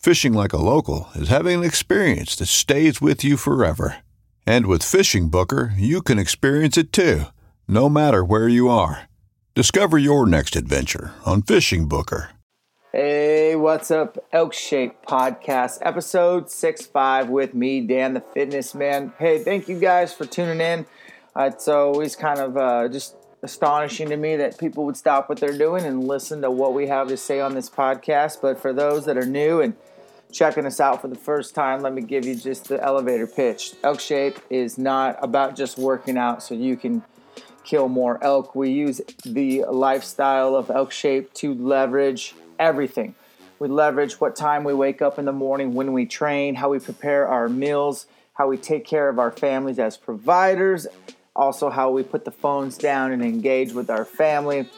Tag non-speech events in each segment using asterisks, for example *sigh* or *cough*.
Fishing like a local is having an experience that stays with you forever. And with Fishing Booker, you can experience it too, no matter where you are. Discover your next adventure on Fishing Booker. Hey, what's up? Elk Shape Podcast, episode 6-5 with me, Dan the Fitness Man. Hey, thank you guys for tuning in. Uh, it's always kind of uh, just astonishing to me that people would stop what they're doing and listen to what we have to say on this podcast. But for those that are new and checking us out for the first time, let me give you just the elevator pitch. Elk Shape is not about just working out so you can kill more elk. We use the lifestyle of Elk Shape to leverage everything. We leverage what time we wake up in the morning, when we train, how we prepare our meals, how we take care of our families as providers, also how we put the phones down and engage with our family.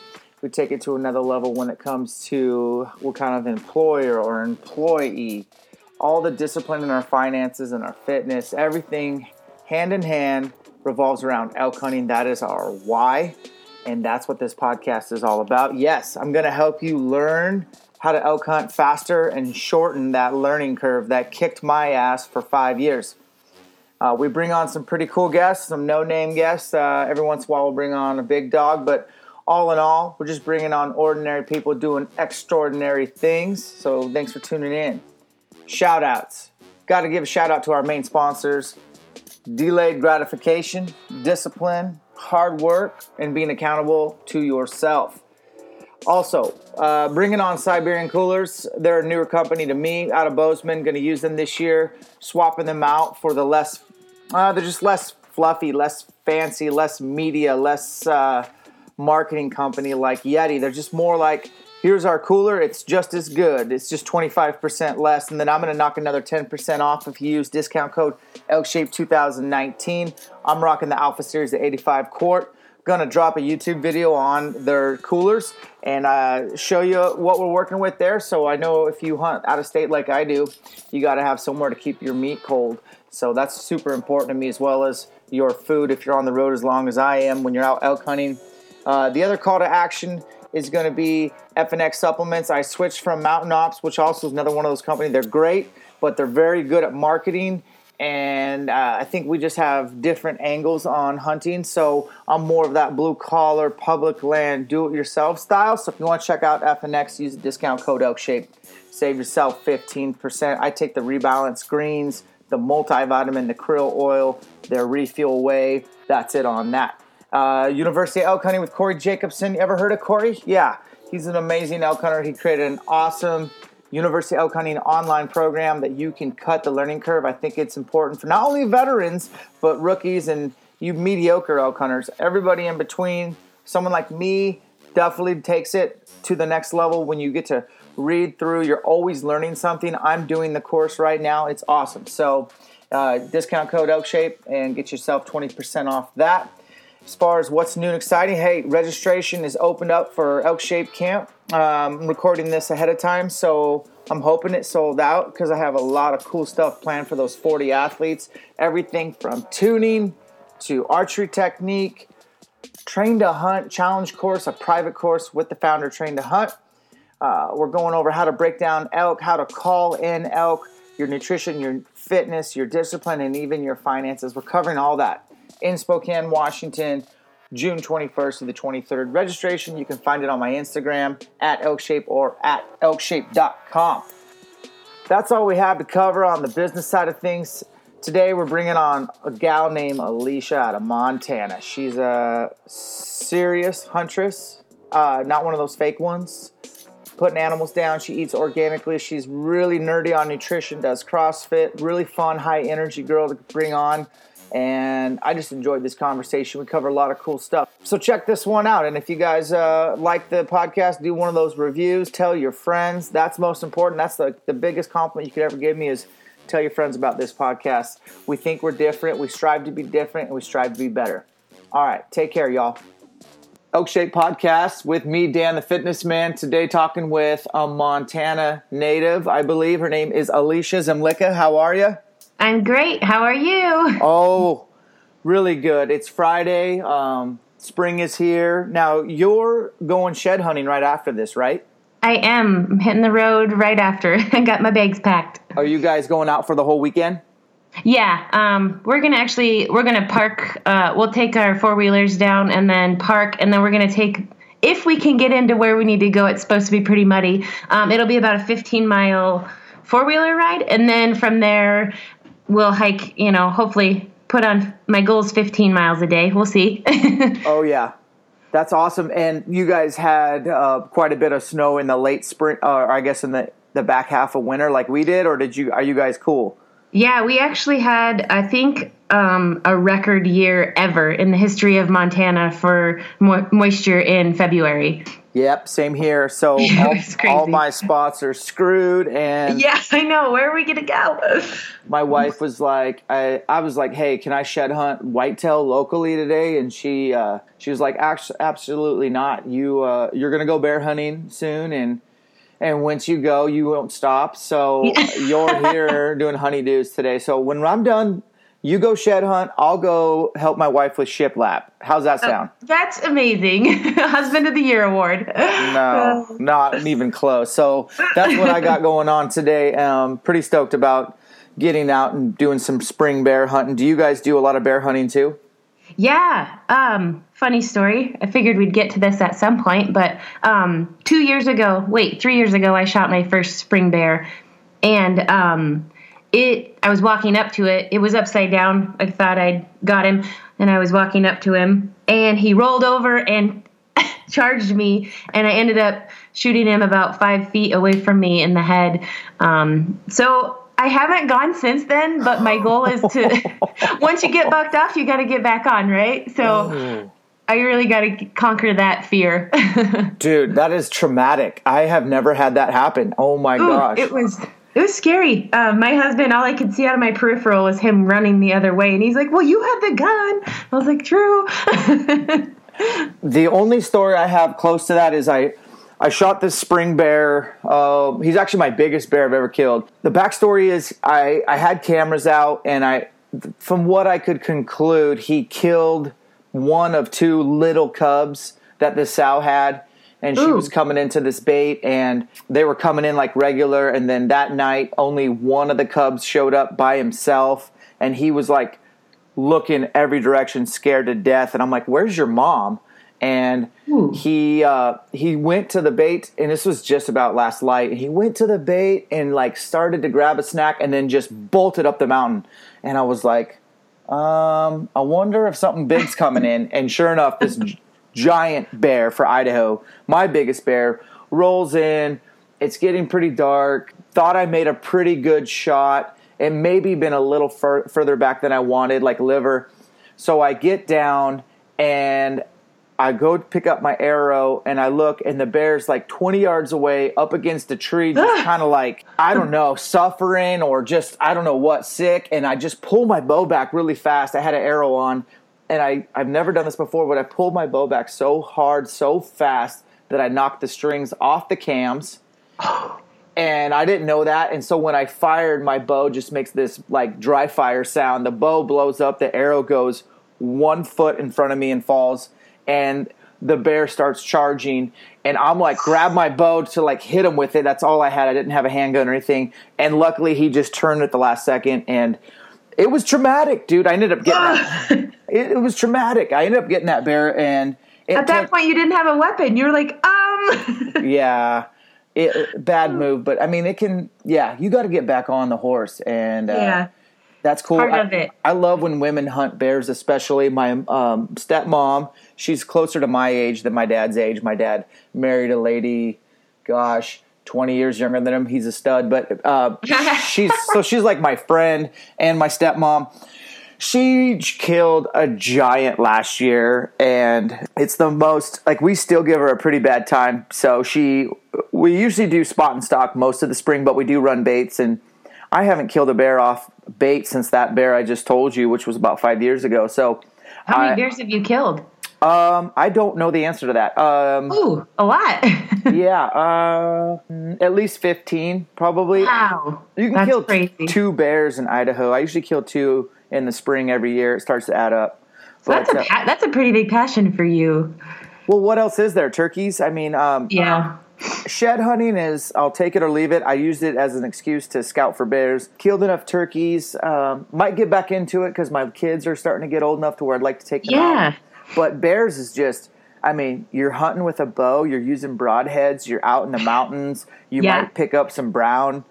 We take it to another level when it comes to what kind of employer or employee, all the discipline in our finances and our fitness, everything hand in hand revolves around elk hunting. That is our why. And that's what this podcast is all about. Yes, I'm going to help you learn how to elk hunt faster and shorten that learning curve that kicked my ass for five years. Uh, we bring on some pretty cool guests, some no name guests. Uh, every once in a while, we'll bring on a big dog, but all in all, we're just bringing on ordinary people doing extraordinary things. So thanks for tuning in. Shout outs. Got to give a shout out to our main sponsors delayed gratification, discipline, hard work, and being accountable to yourself. Also, uh, bringing on Siberian Coolers. They're a newer company to me out of Bozeman. Going to use them this year, swapping them out for the less, uh, they're just less fluffy, less fancy, less media, less uh, marketing company like Yeti. They're just more like, here's our cooler, it's just as good. It's just 25% less, and then I'm gonna knock another 10% off if you use discount code ElkShape2019. I'm rocking the Alpha Series, the 85 quart. Gonna drop a YouTube video on their coolers and uh, show you what we're working with there. So I know if you hunt out of state like I do, you got to have somewhere to keep your meat cold. So that's super important to me as well as your food if you're on the road as long as I am when you're out elk hunting uh, the other call to action is going to be FNX supplements. I switched from Mountain Ops, which also is another one of those companies. They're great, but they're very good at marketing. And uh, I think we just have different angles on hunting. So I'm more of that blue collar, public land, do it yourself style. So if you want to check out FNX, use the discount code ELKSHAPE. Save yourself 15%. I take the Rebalance Greens, the multivitamin, the krill oil, their refuel whey. That's it on that. Uh, University Elk Hunting with Corey Jacobsen. You ever heard of Corey? Yeah, he's an amazing elk hunter. He created an awesome University Elk Hunting online program that you can cut the learning curve. I think it's important for not only veterans, but rookies and you mediocre elk hunters. Everybody in between, someone like me, definitely takes it to the next level when you get to read through. You're always learning something. I'm doing the course right now. It's awesome. So, uh, discount code ElkShape and get yourself 20% off that. As far as what's new and exciting, hey, registration is opened up for Elk Shape Camp. Um, I'm recording this ahead of time, so I'm hoping it sold out because I have a lot of cool stuff planned for those 40 athletes. Everything from tuning to archery technique, train to hunt challenge course, a private course with the founder, train to hunt. Uh, we're going over how to break down elk, how to call in elk, your nutrition, your fitness, your discipline, and even your finances. We're covering all that in Spokane, Washington, June 21st to the 23rd. Registration, you can find it on my Instagram at elkshape or at elkshape.com. That's all we have to cover on the business side of things. Today we're bringing on a gal named Alicia out of Montana. She's a serious huntress, uh, not one of those fake ones. Putting animals down. She eats organically. She's really nerdy on nutrition, does CrossFit. Really fun, high energy girl to bring on. And I just enjoyed this conversation. We cover a lot of cool stuff. So check this one out. And if you guys uh, like the podcast, do one of those reviews. Tell your friends. That's most important. That's the, the biggest compliment you could ever give me is tell your friends about this podcast. We think we're different. We strive to be different, and we strive to be better. All right, take care, y'all. Elk Shape Podcast with me, Dan the Fitness Man. Today, talking with a Montana native. I believe her name is Alicia Zemlicka. How are you? I'm great. How are you? *laughs* Oh, really good. It's Friday. Um, spring is here. Now, you're going shed hunting right after this, right? I am I'm hitting the road right after. *laughs* I got my bags packed. Are you guys going out for the whole weekend? Yeah, um, we're gonna actually we're gonna park. Uh, we'll take our four wheelers down and then park, and then we're gonna take. If we can get into where we need to go, it's supposed to be pretty muddy. Um, it'll be about a 15 mile four wheeler ride, and then from there we'll hike. You know, hopefully put on my goals 15 miles a day. We'll see. *laughs* oh yeah, that's awesome. And you guys had uh, quite a bit of snow in the late spring, uh, or I guess in the the back half of winter, like we did, or did you? Are you guys cool? Yeah, we actually had, I think, um, a record year ever in the history of Montana for mo- moisture in February. Yep, same here. So *laughs* all, all, my spots are screwed, and yeah, I know. Where are we gonna go? *laughs* my wife was like, I, I was like, hey, can I shed hunt whitetail locally today? And she, uh, she was like, absolutely not. You, uh, you're gonna go bear hunting soon, and and once you go, you won't stop. So *laughs* you're here doing honeydews today. So when I'm done, you go shed hunt. I'll go help my wife with shiplap. How's that sound? Uh, that's amazing. *laughs* Husband of the Year award. no, *laughs* not even close. So that's what I got going on today. Um, pretty stoked about getting out and doing some spring bear hunting. Do you guys do a lot of bear hunting too? Yeah. Um, funny story. I figured we'd get to this at some point, but um, two years ago, wait, three years ago, I shot my first spring bear, and um, it. I was walking up to it. It was upside down. I thought I'd got him, and I was walking up to him, and he rolled over and *laughs* charged me, and I ended up shooting him about five feet away from me in the head. Um, so I haven't gone since then, but my goal is to *laughs* once you get bucked off, you got to get back on, right? So Ooh. I really got to conquer that fear. *laughs* Dude, that is traumatic. I have never had that happen. Oh my Ooh, gosh. It was it was scary. Uh, my husband, all I could see out of my peripheral was him running the other way, and he's like, "Well, you had the gun." I was like, "True." *laughs* the only story I have close to that is I I shot this spring bear. Uh, he's actually my biggest bear I've ever killed. The backstory is I, I had cameras out, and I, from what I could conclude, he killed one of two little cubs that the sow had. And she Ooh. was coming into this bait, and they were coming in like regular. And then that night, only one of the cubs showed up by himself, and he was like looking every direction, scared to death. And I'm like, "Where's your mom?" and Ooh. he uh, he went to the bait, and this was just about last light. He went to the bait and like started to grab a snack, and then just bolted up the mountain. And I was like, um, I wonder if something big's coming in. And sure enough, this *laughs* giant bear for Idaho, my biggest bear, rolls in. It's getting pretty dark. Thought I made a pretty good shot. It maybe been a little fur- further back than I wanted, like liver. So I get down and I go pick up my arrow and I look and the bear's like 20 yards away up against a tree, just kind of like, I don't know, suffering or just, I don't know what, sick. And I just pull my bow back really fast. I had an arrow on and I, I've never done this before, but I pulled my bow back so hard, so fast that I knocked the strings off the cams. *sighs* and I didn't know that. And so when I fired, my bow just makes this like dry fire sound. The bow blows up, the arrow goes one foot in front of me and falls, and the bear starts charging, and I'm like grab my bow to like hit him with it. That's all I had. I didn't have a handgun or anything, and luckily he just turned at the last second and. It was traumatic, dude. I ended up getting *laughs* it, it was traumatic. I ended up getting that bear, and it At that point, you didn't have a weapon. You were like, um. *laughs* yeah, it, bad move. But I mean, it can. Yeah, you got to get back on the horse, and uh, yeah. that's cool. part I, of it. I love when women hunt bears, especially my um, stepmom. She's closer to my age than my dad's age. My dad married a lady, gosh. 20 years younger than him. He's a stud, but uh, *laughs* she's so she's like my friend and my stepmom. She killed a giant last year, and it's the most like we still give her a pretty bad time. So she, we usually do spot and stalk most of the spring, but we do run baits, and I haven't killed a bear off bait since that bear I just told you, which was about five years ago. So How many I, bears have you killed? Um, I don't know the answer to that. Um, Ooh, a lot. *laughs* yeah, uh, at least fifteen probably. wow. You can That's kill crazy. two bears in Idaho. I usually kill two in the spring every year. It starts to add up. So that's a uh, pa- that's a pretty big passion for you. well, what else is there? Turkeys. I mean, um, Yeah. shed hunting is I'll take it or leave it. I used it as an excuse to scout for bears. Killed enough turkeys. Um, might get back into it because my kids are starting to get old enough to where I'd like to take them Yeah. out. But bears is just. I mean, you're hunting with a bow. You're using broadheads. You're out in the mountains. You Yeah. might pick up some brown.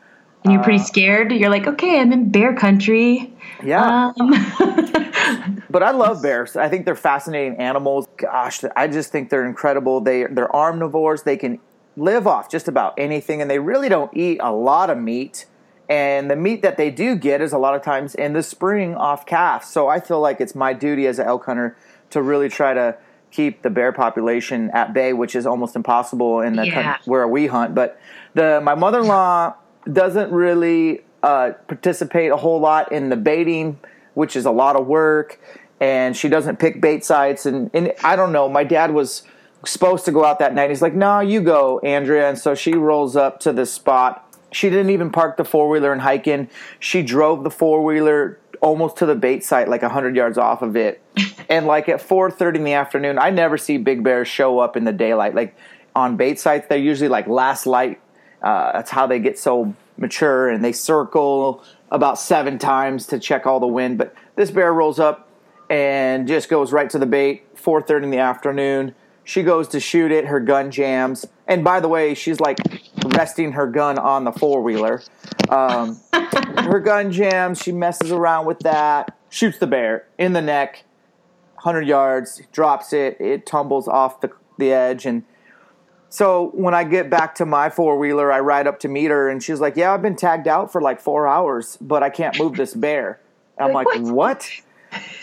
And you're Uh, pretty scared. You're like, okay, I'm in bear country. Yeah. Um, *laughs* But I love bears. I think they're fascinating animals. Gosh, I just think they're incredible. They they're omnivores. They can live off just about anything, and they really don't eat a lot of meat. And the meat that they do get is a lot of times in the spring off calves. So I feel like it's my duty as an elk hunter to really try to keep the bear population at bay, which is almost impossible in the Yeah. coun- where we hunt. But the my mother in law doesn't really uh, participate a whole lot in the baiting, which is a lot of work, and she doesn't pick bait sites. And, and I don't know. My dad was supposed to go out that night. He's like, "No, you go, Andrea." And so she rolls up to this spot. She didn't even park the four wheeler and hike in. She drove the four wheeler almost to the bait site, like hundred yards off of it. *laughs* and like at four thirty in the afternoon, I never see big bears show up in the daylight. Like on bait sites, they're usually like last light. Uh, that's how they get so mature, and they circle about seven times to check all the wind. But this bear rolls up and just goes right to the bait. Four thirty in the afternoon. She goes to shoot it. Her gun jams. And by the way, she's like resting her gun on the four wheeler. Um, her gun jams. She messes around with that. Shoots the bear in the neck. 100 yards, drops it. It tumbles off the, the edge. And so when I get back to my four wheeler, I ride up to meet her. And she's like, Yeah, I've been tagged out for like four hours, but I can't move this bear. I'm like, Like, What?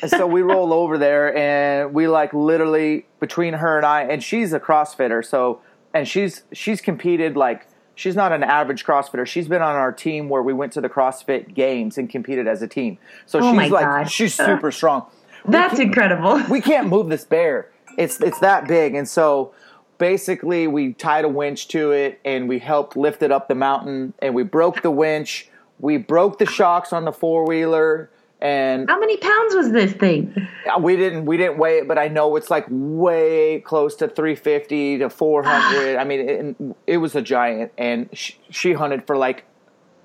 and so we roll over there and we like literally between her and I and she's a CrossFitter so and she's she's competed like she's not an average CrossFitter. She's been on our team where we went to the CrossFit games and competed as a team. So Oh she's like God. she's uh, super strong. That's incredible. *laughs* we can't move this bear. It's it's that big. And so basically we tied a winch to it and we helped lift it up the mountain and we broke the winch. We broke the shocks on the four-wheeler and How many pounds was this thing? we didn't we didn't weigh it, but I know it's like way close to 350 to 400. I mean, it, it was a giant, and she, she hunted for like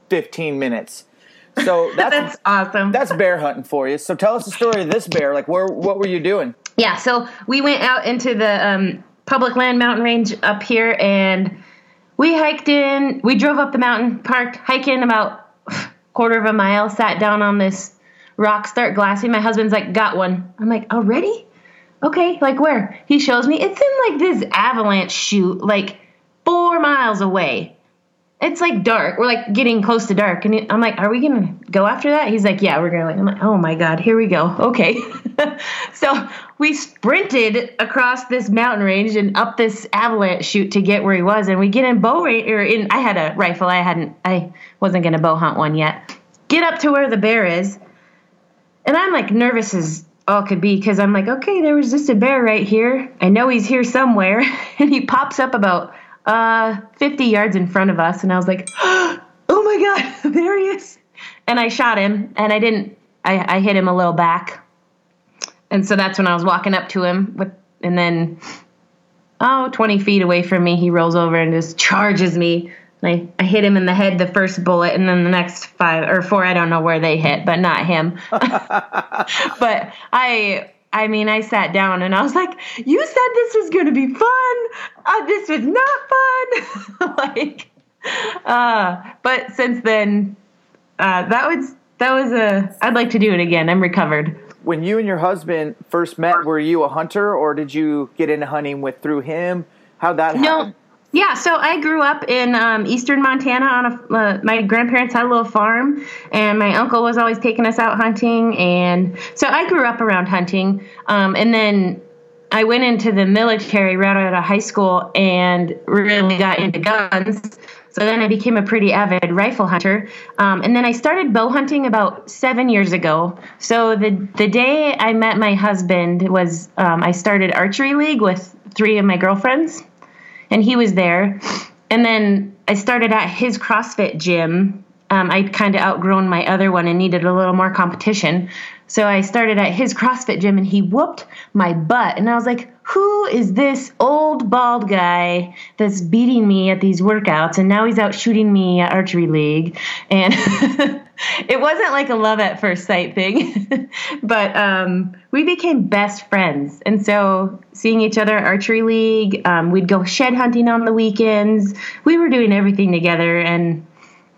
15 minutes. So *laughs* that's That's awesome. that's bear hunting for you. So tell us the story of this bear. Like, where what were you doing? yeah, so we went out into the um, public land mountain range up here and we hiked in. We drove up the mountain, parked, hike in about *sighs* quarter of a mile, sat down on this rock, start glassing. My husband's like, got one. I'm like, already? Okay, like where? He shows me. It's in like this avalanche chute, like four miles away. It's like dark. We're like getting close to dark, and I'm like, "Are we gonna go after that?" He's like, "Yeah, we're gonna." I'm like, "Oh my god, here we go." *laughs* Okay, *laughs* so we sprinted across this mountain range and up this avalanche chute to get where he was, and we get in bow range. Or in, I had a rifle. I hadn't. I wasn't gonna bow hunt one yet. Get up to where the bear is, and I'm like nervous as all could be because I'm like, okay, there was just a bear right here. I know he's here somewhere, *laughs* and he pops up about uh 50 yards in front of us, and I was like, *gasps* oh my god, *laughs* there he is! And I shot him, and I didn't. I, I hit him a little back, and so that's when I was walking up to him with, and then, oh, 20 feet away from me, he rolls over and just charges me. I, I hit him in the head the first bullet, and then the next five or four, I don't know where they hit, but not him. *laughs* but I, I mean, I sat down and I was like, "You said this was going to be fun. Uh, this was not fun." *laughs* like, uh, but since then, uh, that was that was a. I'd like to do it again. I'm recovered. When you and your husband first met, were you a hunter, or did you get into hunting with through him? How'd that? No. Yeah, so I grew up in um, eastern Montana. On a, uh, my grandparents had a little farm, and my uncle was always taking us out hunting, and so I grew up around hunting. Um, and then I went into the military right out of high school and really got into guns. So then I became a pretty avid rifle hunter. Um, and then I started bow hunting about seven years ago. So the the day I met my husband was um, I started archery league with three of my girlfriends, and he was there. And then I started at his CrossFit gym. Um, I'd kind of outgrown my other one and needed a little more competition. So I started at his CrossFit gym and he whooped my butt. And I was like, who is this old bald guy that's beating me at these workouts? And now he's out shooting me at Archery League. And *laughs* *laughs* it wasn't like a love at first sight thing, *laughs* but um, we became best friends. And so seeing each other at Archery League, um, we'd go shed hunting on the weekends. We were doing everything together. And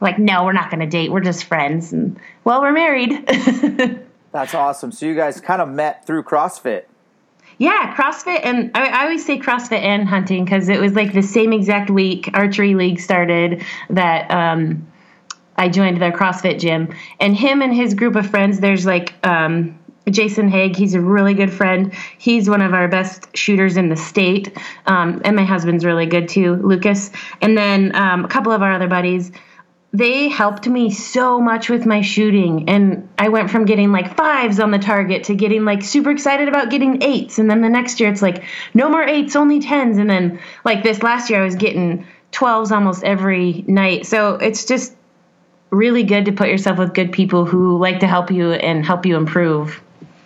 like, no, we're not going to date. We're just friends. And well, we're married. *laughs* That's awesome. So you guys kind of met through CrossFit. Yeah, CrossFit, and I, I always say CrossFit and hunting because it was like the same exact week archery league started that um, I joined their CrossFit gym. And him and his group of friends, there's like um, Jason Haig. He's a really good friend. He's one of our best shooters in the state, um, and my husband's really good too, Lucas. And then um, a couple of our other buddies they helped me so much with my shooting and i went from getting like fives on the target to getting like super excited about getting eights and then the next year it's like no more eights only tens and then like this last year i was getting 12s almost every night so it's just really good to put yourself with good people who like to help you and help you improve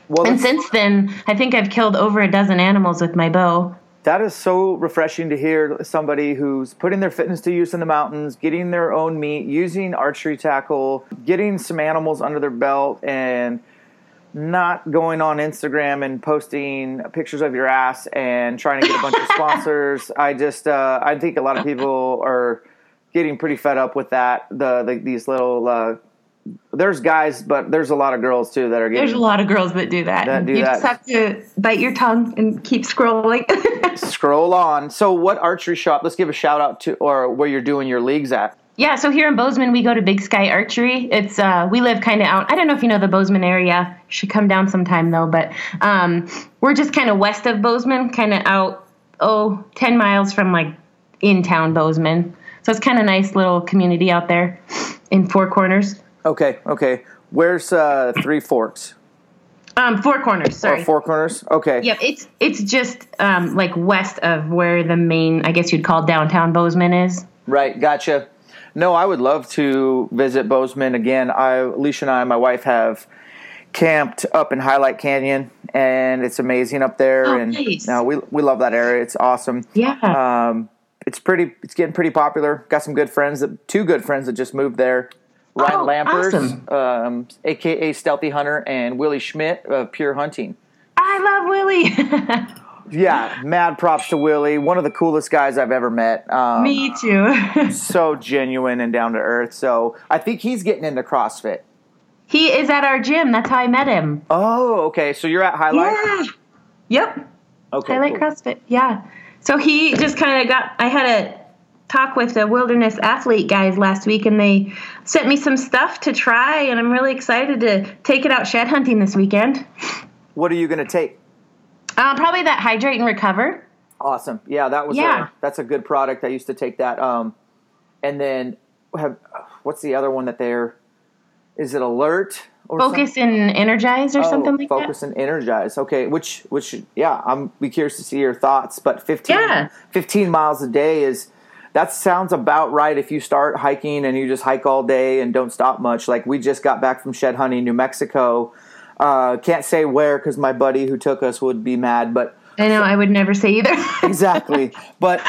well, and since then i think i've killed over a dozen animals with my bow that is so refreshing to hear somebody who's putting their fitness to use in the mountains, getting their own meat, using archery tackle, getting some animals under their belt, and not going on Instagram and posting pictures of your ass and trying to get a bunch of *laughs* sponsors. I just, uh, I think a lot of people are getting pretty fed up with that. The, the these little uh, there's guys, but there's a lot of girls too that are getting. There's a lot of girls that do that. that do you that. just have to bite your tongue and keep scrolling. *laughs* Scroll on. So, what archery shop? Let's give a shout out to, or where you're doing your leagues at. Yeah, so here in Bozeman, we go to Big Sky Archery. It's uh, we live kind of out. I don't know if you know the Bozeman area. You should come down sometime though. But um, we're just kind of west of Bozeman, kind of out oh 10 miles from like in town Bozeman. So it's kind of nice little community out there in Four Corners. Okay, okay. Where's uh, Three Forks? Um, Four Corners. Sorry. Oh, four Corners. Okay. Yep. It's it's just um, like west of where the main, I guess you'd call downtown Bozeman is. Right. Gotcha. No, I would love to visit Bozeman again. I, Alicia and I, my wife, have camped up in Hyalite Canyon, and it's amazing up there. Oh, and nice. no, we we love that area. It's awesome. Yeah. Um, it's pretty. It's getting pretty popular. Got some good friends that two good friends that just moved there. Ryan Oh, Lampers, awesome. um, aka Stealthy Hunter, and Willie Schmidt of Pure Hunting. I love Willie. *laughs* Yeah, mad props to Willie. One of the coolest guys I've ever met. Um, Me too. *laughs* So genuine and down to earth. So I think he's getting into CrossFit. he is at our gym. That's how I met him. Oh, okay. So you're at Hyalite. Yeah. Yep. Okay. Like cool. CrossFit. Yeah. So he just kind of got. I had a talk with the wilderness athlete guys last week, and they sent me some stuff to try, and I'm really excited to take it out shed hunting this weekend. What are you going to take? Um, probably that hydrate and recover. Awesome. Yeah, that was Yeah. A, that's a good product. I used to take that. Um, and then have what's the other one that they're? Is it alert Focus and energize or Oh, something like that. focus and energize. Okay, which which yeah, I'm be curious to see your thoughts. But 15, Yeah. 15 miles a day is that sounds about right. If you start hiking and you just hike all day and don't stop much, like we just got back from shed hunting, New Mexico. Uh, can't say where because my buddy who took us would be mad, but I know I would never say either. exactly. *laughs* But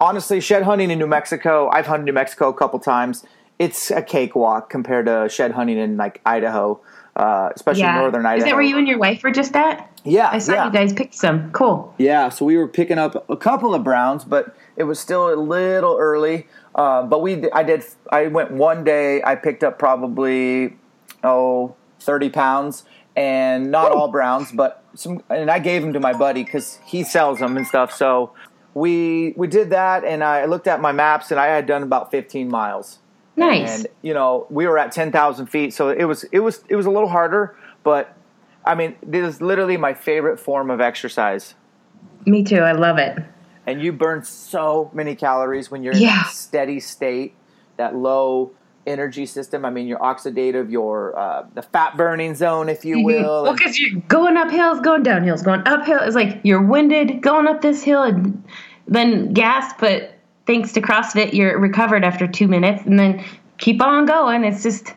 honestly, shed hunting in New Mexico, I've hunted New Mexico a couple times. It's a cakewalk compared to shed hunting in like Idaho, uh, especially northern Idaho. Is that where you and your wife were just at? Yeah, I saw yeah. you guys picked some. Cool. Yeah, so we were picking up a couple of browns, but it was still a little early. Uh, but we, I did, I went one day. I picked up probably oh 30 pounds, and not all browns, but some. And I gave them to my buddy because he sells them and stuff. So we we did that, and I looked at my maps, and I had done about 15 miles. Nice. And you know, we were at 10,000 feet, so it was it was it was a little harder, but I mean, this is literally my favorite form of exercise Me too. I love it. and you burn so many calories when you're in Yeah. that steady state, that low energy system. I mean, your oxidative, your uh, the fat burning zone, if you will. Well, because you're going up hills, going down hills, going uphill. It's like you're winded going up this hill and then gas, but thanks to CrossFit, you're recovered after two minutes and then keep on going. It's just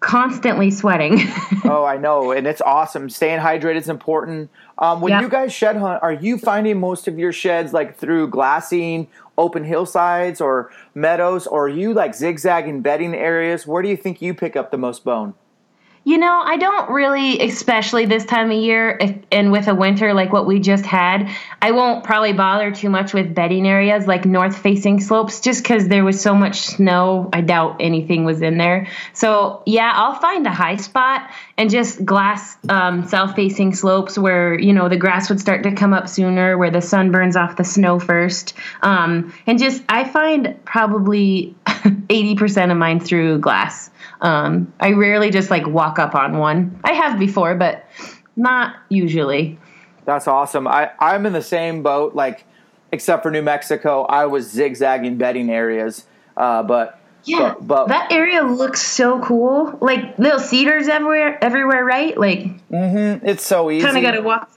constantly sweating. *laughs* oh, I know, and it's awesome. Staying hydrated is important. Um, when Yeah. you guys shed hunt, are you finding most of your sheds like through glassing, open hillsides, or meadows, or are you like zigzagging bedding areas? Where do you think you pick up the most bone? You know, I don't really, especially this time of year, and with a winter like what we just had, I won't probably bother too much with bedding areas like north facing slopes just because there was so much snow. I doubt anything was in there. So, yeah, I'll find a high spot and just glass um, south facing slopes where, you know, the grass would start to come up sooner, where the sun burns off the snow first. Um, and just, I find probably *laughs* 80% of mine through glass. Um, I rarely just like walk up on one. I have before, but not usually. That's awesome. I, I'm in the same boat, like, except for New Mexico, I was zigzagging bedding areas. Uh, but Yeah, but, but that area looks so cool. Like little cedars everywhere, everywhere, right? Like mm-hmm. it's so easy. kind of got to walk.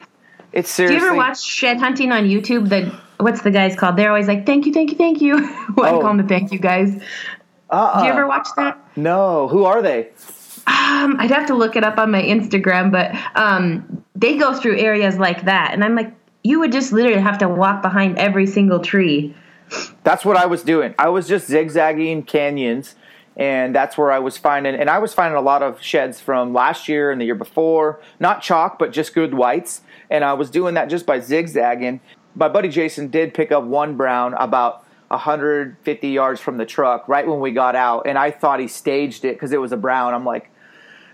It's seriously. Do you ever watch shed hunting on YouTube? The what's the guys called? They're always like, "Thank you, thank you, thank you." *laughs* well, I Oh. call them the thank you guys. Uh-uh. Do you ever watch that? No. Who are they? Um, I'd have to look it up on my Instagram, but um, they go through areas like that, and I'm like, you would just literally have to walk behind every single tree. That's what I was doing. I was just zigzagging canyons, and that's where I was finding. And I was finding a lot of sheds from last year and the year before, not chalk, but just good whites. And I was doing that just by zigzagging. My buddy Jason did pick up one brown about 150 yards from the truck right when we got out, and I thought he staged it because it was a brown. I'm like,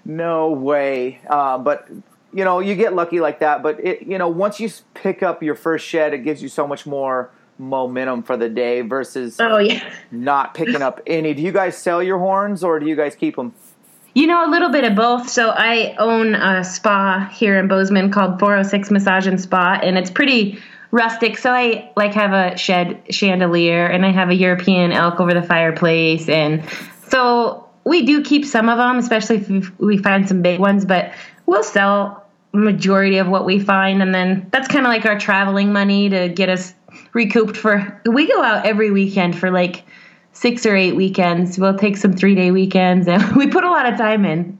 no way. Uh, but you know, you get lucky like that. But it, you know, once you pick up your first shed, it gives you so much more momentum for the day versus Oh yeah. not picking up any. Do you guys sell your horns or do you guys keep them? You know, a little bit of both. So I own a spa here in Bozeman called 406 Massage and Spa, and it's pretty rustic. So I like have a shed chandelier, and I have a European elk over the fireplace, and so we do keep some of them, especially if we find some big ones. But we'll sell majority of what we find, and then that's kind of like our traveling money to get us recouped for. We go out every weekend for like six or eight weekends. We'll take some three day weekends and *laughs* we put a lot of time in.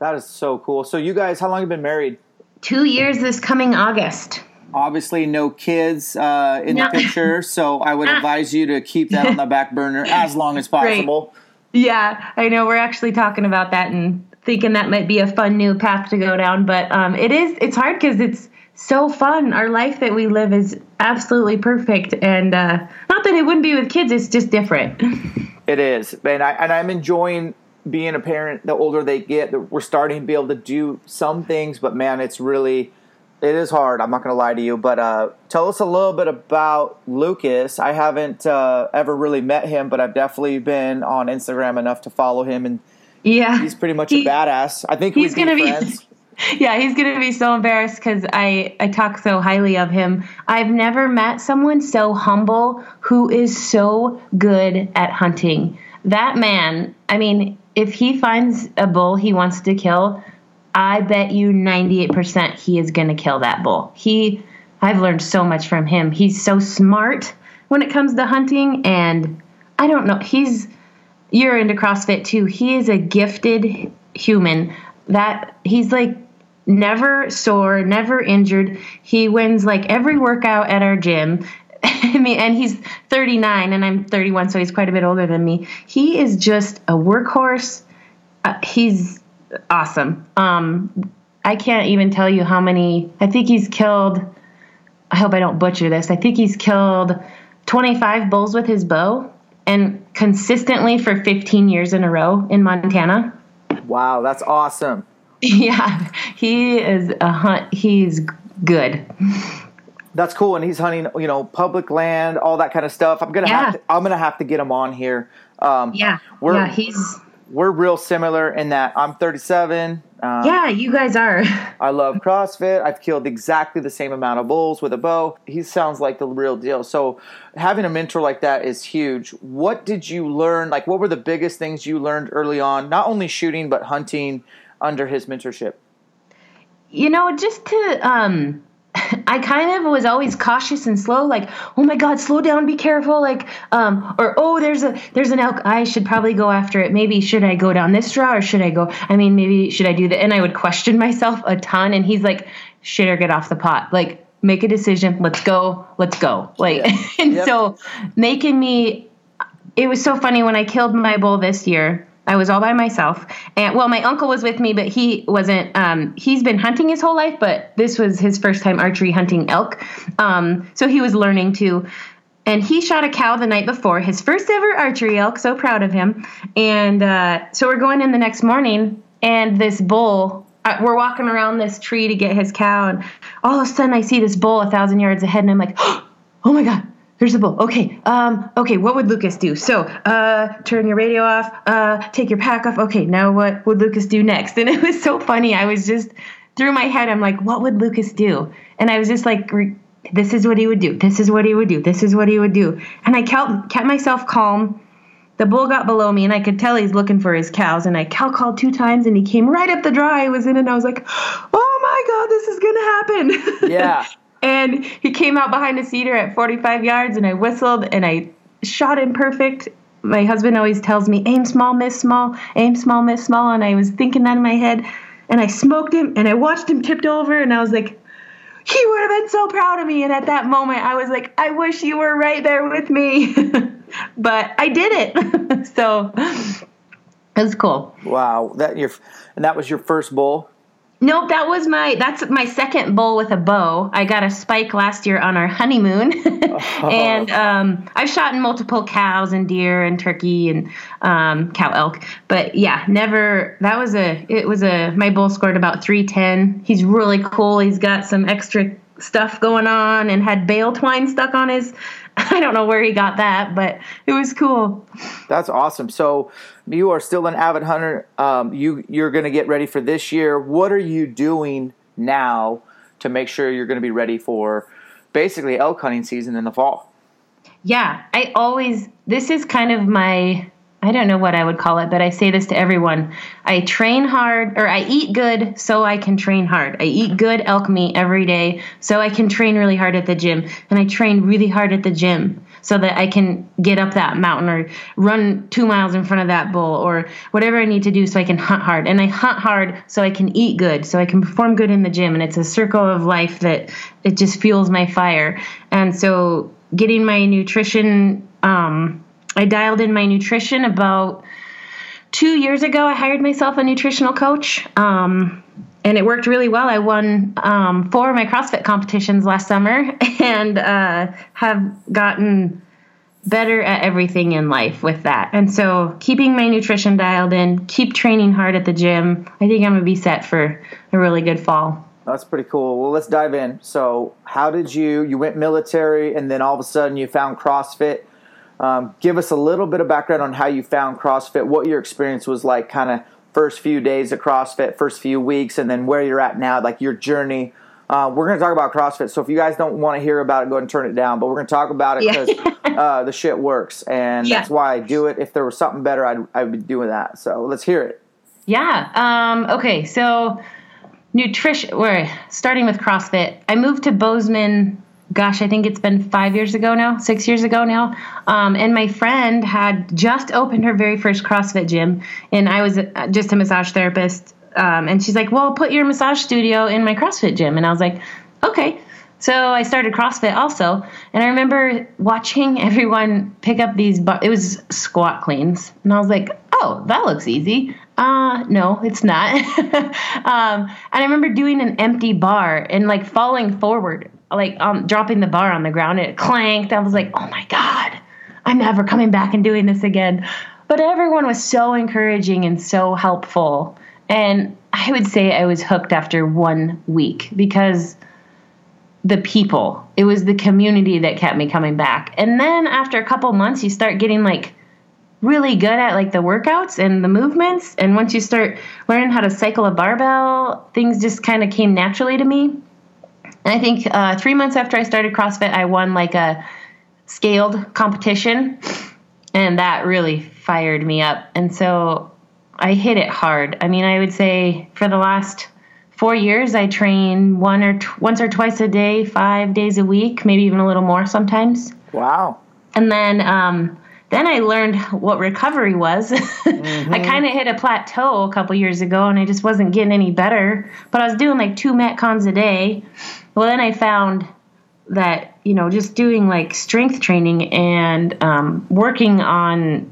That is so cool. So you guys, how long have you been married? Two years this coming August. Obviously, no kids uh, in No. the picture, so I would Ah. advise you to keep that on the back burner as long as *laughs* possible. Yeah, I know. We're actually talking about that and thinking that might be a fun new path to go down. But um, it is, it's hard because it's so fun. Our life that we live is absolutely perfect. And uh, not that it wouldn't be with kids, it's just different. *laughs* It is, and I and I'm enjoying being a parent. The older they get, we're starting to be able to do some things. But man, it's really it is hard. I'm not going to lie to you. But uh, tell us a little bit about Lucas. I haven't uh, ever really met him, but I've definitely been on Instagram enough to follow him, and Yeah. he's pretty much a badass. I think he's be gonna be- friends. *laughs* yeah, he's gonna be so embarrassed because I I talk so highly of him. I've never met someone so humble who is so good at hunting. That man, I mean, if he finds a bull he wants to kill, I bet you 98% he is gonna kill that bull. He I've learned so much from him. He's so smart when it comes to hunting and I don't know, he's you're into CrossFit too. He is a gifted human. That he's like never sore, never injured. He wins like every workout at our gym. *laughs* I mean, and he's 39 and I'm 31, so he's quite a bit older than me. He is just a workhorse. Uh, he's awesome. Um, I can't even tell you how many. I think he's killed. I hope I don't butcher this. I think he's killed 25 bulls with his bow and consistently for 15 years in a row in Montana. Wow, that's awesome. *laughs* Yeah, he is a hunt. He's good. That's cool, and he's hunting, you know, public land, all that kind of stuff. I'm gonna Yeah. have to, I'm gonna have to get him on here. Um, Yeah, yeah, he's we're real similar in that I'm 37. Um, yeah. You guys are. *laughs* I love CrossFit. I've killed exactly the same amount of bulls with a bow. He sounds like the real deal. So having a mentor like that is huge. What did you learn? Like, what were the biggest things you learned early on? Not only shooting but hunting under his mentorship. you know, just to um I kind of was always cautious and slow, like, oh my God, slow down, be careful, like, um, or oh, there's a there's an elk, I should probably go after it. Maybe should I go down this draw or should I go? I mean, maybe should I do that? And I would question *laughs* myself a ton. And he's like, shit or get off the pot, like, make a decision, let's go, let's go, like, *laughs* and Yep. so making me it was so funny when I killed my bull this year. I was all by myself, and well, my uncle was with me, but he wasn't. Um, he's been hunting his whole life, but this was his first time archery hunting elk, um, so he was learning to. And he shot a cow the night before, his first ever archery elk. So proud of him. And uh, so we're going in the next morning, and this bull. Uh, we're walking around this tree to get his cow, and all of a sudden I see this bull a thousand yards ahead, and I'm like, *gasps* "Oh my god!" Here's the bull. Okay. Um, okay, what would Lucas do? So, uh, turn your radio off, uh, take your pack off. Okay, now what would Lucas do next? *laughs* And it was so funny. I was just through my head, I'm like, what would Lucas do? And I was just like, this is what he would do. This is what he would do. This is what he would do. And I kept, kept myself calm. The bull got below me, and I could tell he's looking for his cows. And I cow called two times, and he came right up the draw I was in, and I was like, *gasps* "Oh my god, this is gonna happen!" *laughs* Yeah. And he came out behind a cedar at 45 yards and i whistled and i shot him perfect my husband always tells me aim small miss small aim small miss small and i was thinking that in my head and i smoked him and i watched him tipped over and i was like he would have been so proud of me and at that moment i was like i wish you were right there with me *laughs* but i did it *laughs* so it was cool Wow. That your and that was your first bull. Nope, that was my that's my second bull with a bow. I got a spike last year on our honeymoon, *laughs* and um, I've shot in multiple cows and deer and turkey and um, cow elk. But yeah, never. That was a it was a my bull scored about three ten. He's really cool. He's got some extra stuff going on and had bale twine stuck on his. *laughs* I don't know where he got that, but it was cool. That's awesome. So you are still an avid hunter. Um, you you're going to get ready for this year. What are you doing now to make sure you're going to be ready for basically elk hunting season in the fall? Yeah, I always, this is kind of my, I don't know what I would call it, but I say this to everyone. I train hard, or I eat good so I can train hard. I eat good elk meat every day so I can train really hard at the gym. And I train really hard at the gym so that I can get up that mountain or run two miles in front of that bull or whatever I need to do so I can hunt hard. And I hunt hard so I can eat good, so I can perform good in the gym. And it's a circle of life that it just fuels my fire. And so getting my nutrition, um, I dialed in my nutrition about two years ago. I hired myself a nutritional coach. Um, and it worked really well. I won um, four of my CrossFit competitions last summer *laughs* and uh, have gotten better at everything in life with that. And so, keeping my nutrition dialed in, keep training hard at the gym, I think I'm to be set for a really good fall. That's pretty cool. Well, let's dive in. So, how did you you went military and then all of a sudden you found CrossFit? Um, give us a little bit of background on how you found CrossFit, what your experience was like, kind of first few days of CrossFit, first few weeks, and then where you're at now, like your journey. Uh, we're going to talk about CrossFit. So if you guys don't want to hear about it, go ahead and turn it down. But we're going to talk about it Yeah. because *laughs* uh, the shit works, and Yeah. that's why I do it. If there was something better, I'd I'd be doing that. So let's hear it. Yeah. Um, okay. So nutrition. We're starting with CrossFit. I moved to Bozeman. Gosh, I think it's been five years ago now, six years ago now. Um, and my friend had just opened her very first CrossFit gym, and I was uh, just a massage therapist um, and she's like, well, put your massage studio in my CrossFit gym. And I was like, okay. So I started CrossFit also, and I remember watching *laughs* everyone pick up these. Bar- it was squat cleans, and I was like, "Oh, that looks easy." Uh, no, it's not. *laughs* um, and I remember doing an empty bar and like falling forward, like um, dropping the bar on the ground. It clanked. I was like, "Oh my god, I'm never coming back and doing this again." But everyone was so encouraging and so helpful, and I would say I was hooked after one week because the people. It was the community that kept me coming back. And then after a couple months, you start getting like really good at like the workouts and the movements. And once you start learning how to cycle a barbell, things just kind of came naturally to me. And I think uh, three months after I started CrossFit, I won like a scaled competition. And that really fired me up. And so I hit it hard. I mean, I would say for the last four years, I train one or t- once or twice a day, five days a week, maybe even a little more sometimes. Wow. And then, um, then I learned what recovery was. *laughs* Mm-hmm. I kind of hit a plateau a couple years ago, and I just wasn't getting any better. But I was doing like two metcons a day. Well, then I found that you know just doing like strength training and um, working on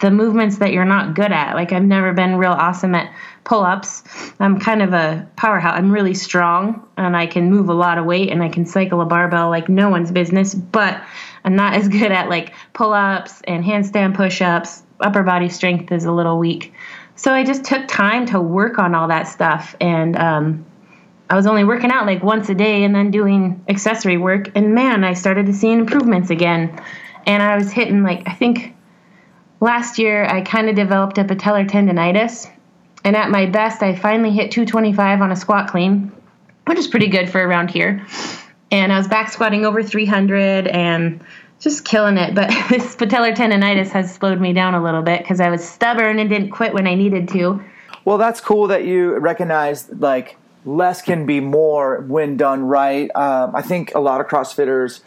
the movements that you're not good at. Like I've never been real awesome at pull-ups. I'm kind of a powerhouse. I'm really strong and I can move a lot of weight and I can cycle a barbell like no one's business, but I'm not as *laughs* good at like pull-ups and handstand push-ups. Upper body strength is a little weak. So I just took time to work on all that stuff and um, I was only working out like once a day and then doing accessory work and man, I started to see improvements again. And I was hitting like I think last year I kind of developed a patellar tendonitis. And at my best, I finally hit 225 on a squat clean, which is pretty good for around here. And I was back squatting over 300 and just killing it. But *laughs* this patellar tendonitis has slowed me down a little bit because I was stubborn and didn't quit when I needed to. Well, that's cool that you recognize like less can be more when done right. Um, I think a lot of CrossFitters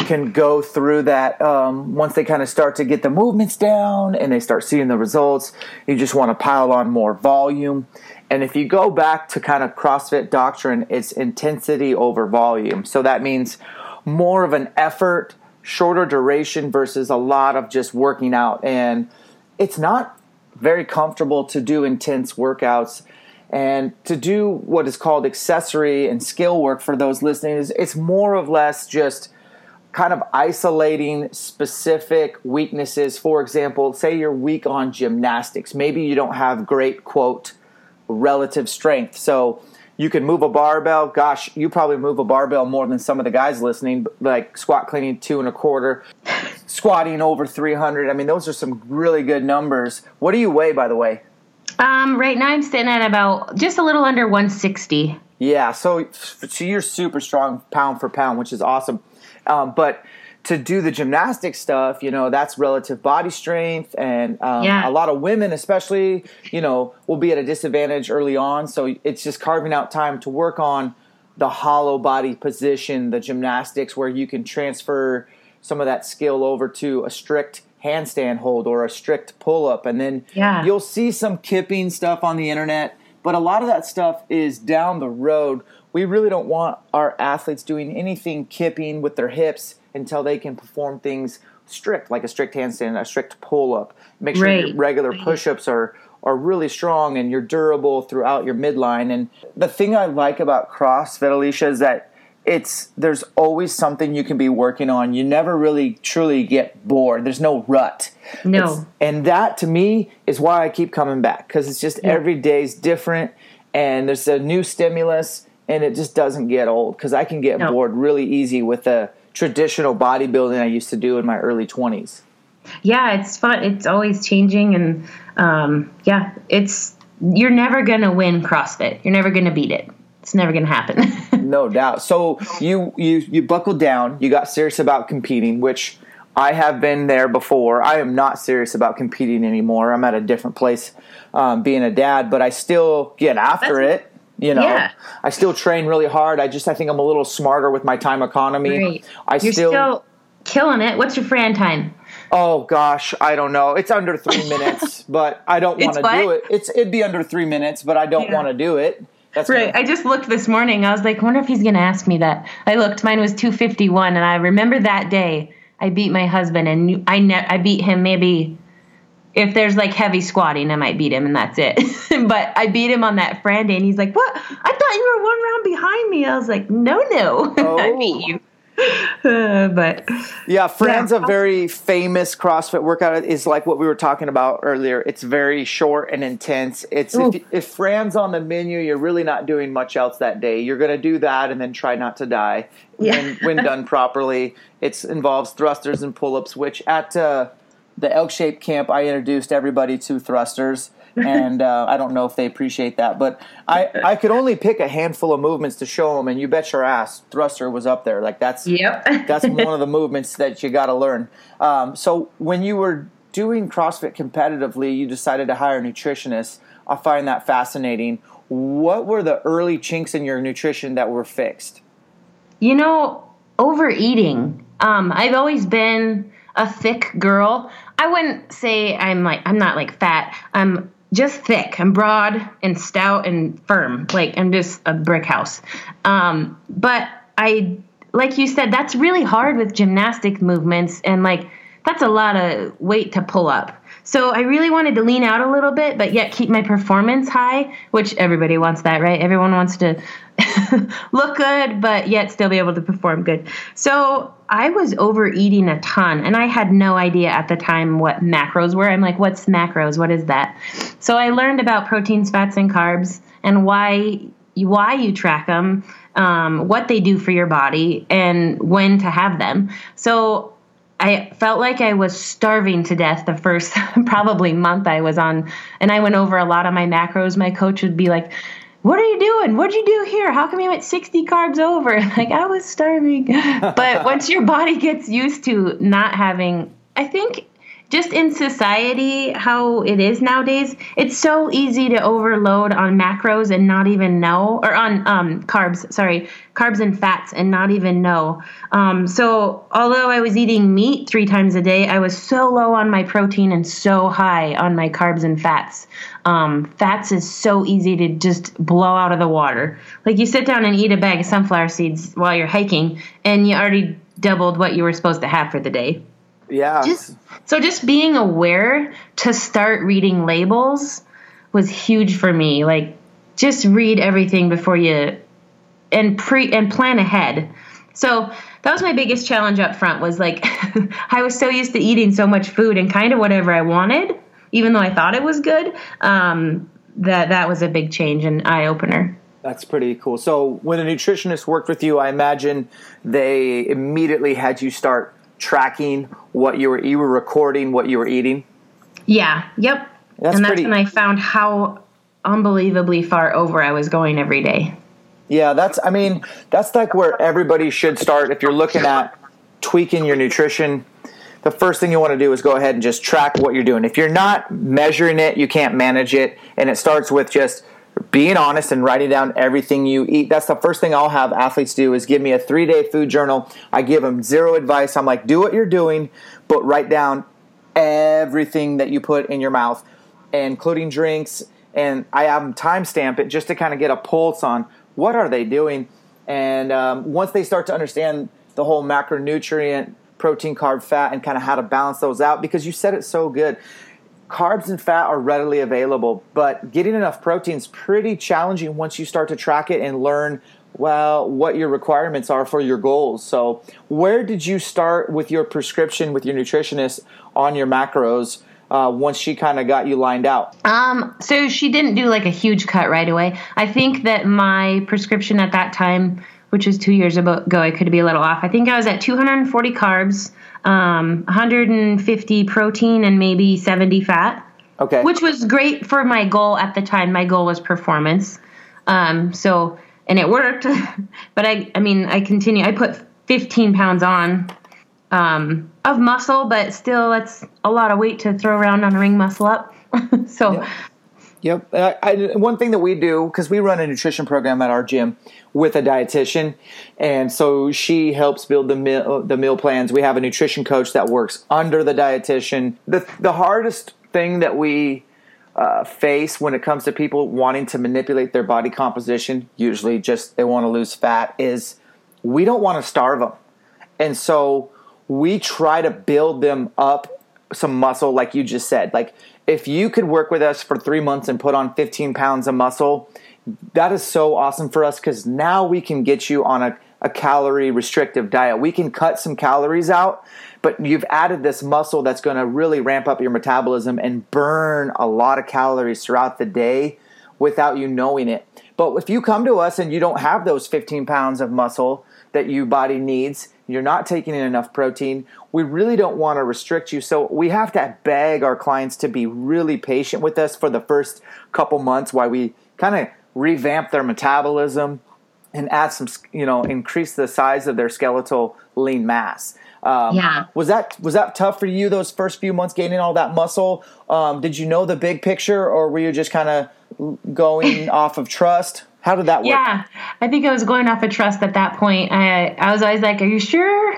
can go through that um, once they kind of start to get the movements down and they start seeing the results. You just want to pile on more volume. And if you go back to kind of CrossFit doctrine, it's intensity over volume. So that means more of an effort, shorter duration versus a lot of just working out. And it's not very comfortable to do intense workouts and to do what is called accessory and skill work for those listening is it's more or less just kind of isolating specific weaknesses. For example, say you're weak on gymnastics. Maybe you don't have great quote relative strength. So you can move a barbell. Gosh, you probably move a barbell more than some of the guys listening, like squat cleaning two and a quarter, *laughs* squatting over 300. I mean, those are some really good numbers. What do you weigh, by the way? Um, right now I'm sitting at about just a little under 160. Yeah, so so you're super strong pound for pound, which is awesome. Um, but to do the gymnastic stuff, you know, that's relative body strength, and um, Yeah. a lot of women, especially, you know, will be at a disadvantage early on. So it's just carving out time to work on the hollow body position, the gymnastics, where you can transfer some of that skill over to a strict handstand hold or a strict pull up, and then Yeah. you'll see some kipping stuff on the internet. But a lot of that stuff is down the road. We really don't want our athletes doing anything kipping with their hips until they can perform things strict, like a strict handstand, a strict pull up. Make sure your regular push ups are are really strong and you're durable throughout your midline. And the thing I like about CrossFit, Alicia, is that it's there's always something you can be working on. You never really truly get bored. There's no rut. No. It's- and that to me is why I keep coming back because it's just every day's different and there's a new stimulus and it just doesn't get old because I can get No. bored really easy with the traditional bodybuilding I used to do in my early 20s. yeah, it's fun. It's always changing, and um, yeah, it's you're never gonna win CrossFit. You're never gonna beat it. It's never gonna happen. *laughs* No doubt. So you you you buckled down. You got serious about competing, which I have been there before. I am not serious about competing anymore. I'm at a different place, um, being a dad, but I still get after That's- it. You know, Yeah. I still train really hard. I just I think I'm a little smarter with my time economy. Great. I You're still, still killing it. What's your Fran time? Oh gosh, I don't know. It's under three *laughs* minutes, but I don't want to do it. It's it'd be under three minutes, but I don't yeah. want to do it. That's right. I just looked this morning. I was like, I wonder if he's going to ask me that. I looked. Mine was 251, and I remember that day I beat my husband, and I ne- I beat him maybe. If there's like heavy squatting, I might beat him, and that's it. *laughs* but I beat him on that Friday, and he's like, "What? I thought you were one round behind me." I was like, "No, no, oh. *laughs* I beat oh. you." *laughs* but yeah, Fran's yeah. a very famous CrossFit workout. Is like what we were talking about earlier. It's very short and intense. It's if, if, Fran's on the menu, you're really not doing much else that day. You're going to do that and then try not to die. Yeah. When, when done *laughs* properly, it involves thrusters and pull-ups. Which at uh, the Elk Shape camp, I introduced everybody to thrusters and uh, I don't know if they appreciate that. But I, I could only pick a handful of movements to show them, and you bet your ass, thruster was up there. Like that's yep. *laughs* that's one of the movements that you got to learn. Um, so when you were doing CrossFit competitively, you decided to hire a nutritionist. I find that fascinating. What were the early chinks in your nutrition that were fixed? You know, overeating. Um, I've always been a thick girl. I wouldn't say I'm like I'm not like fat. I'm just thick. I'm broad and stout and firm. Like I'm just a brick house. Um, but I, like you said, that's really hard with gymnastic movements and like that's a lot of weight to pull up. So I really wanted to lean out a little bit, but yet keep my performance high, which everybody wants that, right? Everyone wants to *laughs* look good, but yet still be able to perform good. So I was overeating a ton, and I had no idea at the time what macros were. I'm like, what's macros? What is that? So I learned about proteins, fats, and carbs, and why why you track them, um, what they do for your body, and when to have them. So I felt like I was starving to death the first *laughs* probably month I was on, and I went over a lot of my macros. My coach would be like, "What are you doing? What'd you do here? How come you went 60 carbs over?" *laughs* Like I was starving. *laughs* but once your body gets used to not having, I think just in society how it is nowadays it's so easy to overload on macros and not even know or on um, carbs sorry carbs and fats and not even know. Um, so although i was eating meat three times a day i was so low on my protein and so high on my carbs and fats. Um, fats is so easy to just blow out of the water. Like you sit down and eat a bag of sunflower seeds while you're hiking and you already doubled what you were supposed to have for the day yeah. Just, so just being aware to start reading labels was huge for me. Like just read everything before you and pre and plan ahead. So that was my biggest challenge up front was like *laughs* I was so used to eating so much food and kind of whatever I wanted, even though I thought it was good. Um, that that was a big change and eye opener. That's pretty cool. So when a nutritionist worked with you, I imagine they immediately had you start tracking what you were you were recording what you were eating? Yeah. Yep. That's and that's pretty, when I found how unbelievably far over I was going every day. Yeah, that's I mean, that's like where everybody should start if you're looking at tweaking your nutrition. The first thing you want to do is go ahead and just track what you're doing. If you're not measuring it, you can't manage it, and it starts with just being honest and writing down everything you eat. That's the first thing I'll have athletes do is give me a three day food journal. I give them zero advice. I'm like, do what you're doing, but write down everything that you put in your mouth, including drinks. And I have them timestamp it just to kind of get a pulse on what are they doing. And um, once they start to understand the whole macronutrient, protein, carb, fat, and kind of how to balance those out, because you said it so good carbs and fat are readily available, but getting enough protein is pretty challenging once you start to track it and learn well what your requirements are for your goals. So, where did you start with your prescription with your nutritionist on your macros? Uh, once she kind of got you lined out? Um, so she didn't do like a huge cut right away. I think that my prescription at that time, which was two years ago, I could be a little off. I think I was at 240 carbs, um, 150 protein and maybe 70 fat. Okay. Which was great for my goal at the time. My goal was performance. Um, so, and it worked. *laughs* but I, I mean, I continue. I put 15 pounds on um, of muscle, but still, that's a lot of weight to throw around on a ring muscle up. *laughs* so, yeah. Yep. Uh, I, one thing that we do because we run a nutrition program at our gym with a dietitian, and so she helps build the meal the meal plans. We have a nutrition coach that works under the dietitian. the The hardest thing that we uh, face when it comes to people wanting to manipulate their body composition, usually just they want to lose fat, is we don't want to starve them, and so we try to build them up some muscle, like you just said, like if you could work with us for three months and put on 15 pounds of muscle, that is so awesome for us because now we can get you on a, a calorie restrictive diet. We can cut some calories out, but you've added this muscle that's going to really ramp up your metabolism and burn a lot of calories throughout the day without you knowing it. But if you come to us and you don't have those 15 pounds of muscle that your body needs, you're not taking in enough protein, we really don't want to restrict you. So we have to beg our clients to be really patient with us for the first couple months while we kind of revamp their metabolism and add some, you know, increase the size of their skeletal lean mass. Um, yeah. Was that was that tough for you those first few months gaining all that muscle? Um, did you know the big picture, or were you just kind of going *laughs* off of trust? How did that work? Yeah, I think I was going off of trust at that point. I I was always like, "Are you sure?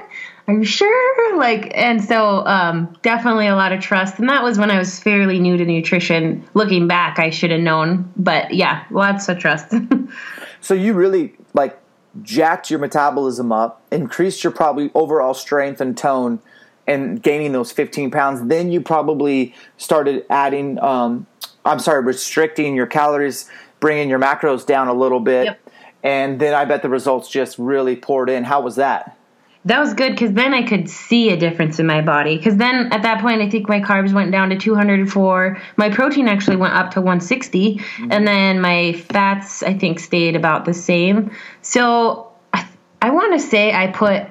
Are you sure?" Like, and so um, definitely a lot of trust. And that was when I was fairly new to nutrition. Looking back, I should have known, but yeah, lots of trust. *laughs* so you really like jacked your metabolism up, increased your probably overall strength and tone, and gaining those 15 pounds. Then you probably started adding. Um, I'm sorry, restricting your calories bringing your macros down a little bit. Yep. And then I bet the results just really poured in. How was that? That was good because then I could see a difference in my body. Because then at that point, I think my carbs went down to 204. My protein actually went up to 160. Mm-hmm. And then my fats, I think, stayed about the same. So I, I want to say I put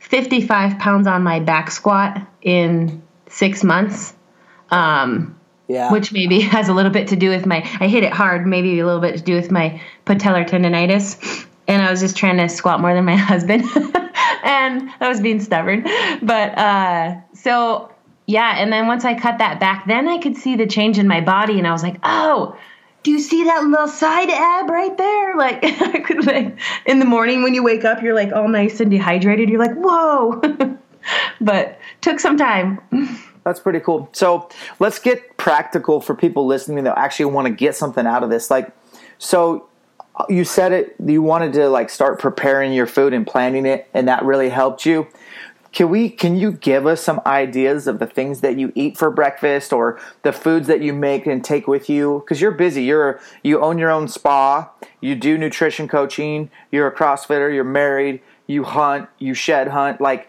55 pounds on my back squat in six months. Um, yeah. Which maybe *laughs* has a little bit to do with my, I hit it hard, maybe a little bit to do with my patellar tendonitis. And I was just trying to squat more than my *laughs* husband. *laughs* and I was being stubborn. But uh, so, yeah. And then once I cut that back, then I could see the change in my body. And I was like, oh, do you see that little side ab right there? Like, I could, like, in the morning when you wake up, you're like all nice and dehydrated. You're like, whoa. but took some time. That's pretty cool. So let's get practical for people listening that actually want to get something out of this. Like, so uh, you said it, you wanted to like start preparing your food and planning it, and that really helped you. Can we? Can you give us some ideas of the things that you eat for breakfast, or the foods that you make and take with you? Because you're busy. You're you own your own spa. You do nutrition coaching. You're a CrossFitter. You're married. You hunt. You shed hunt. Like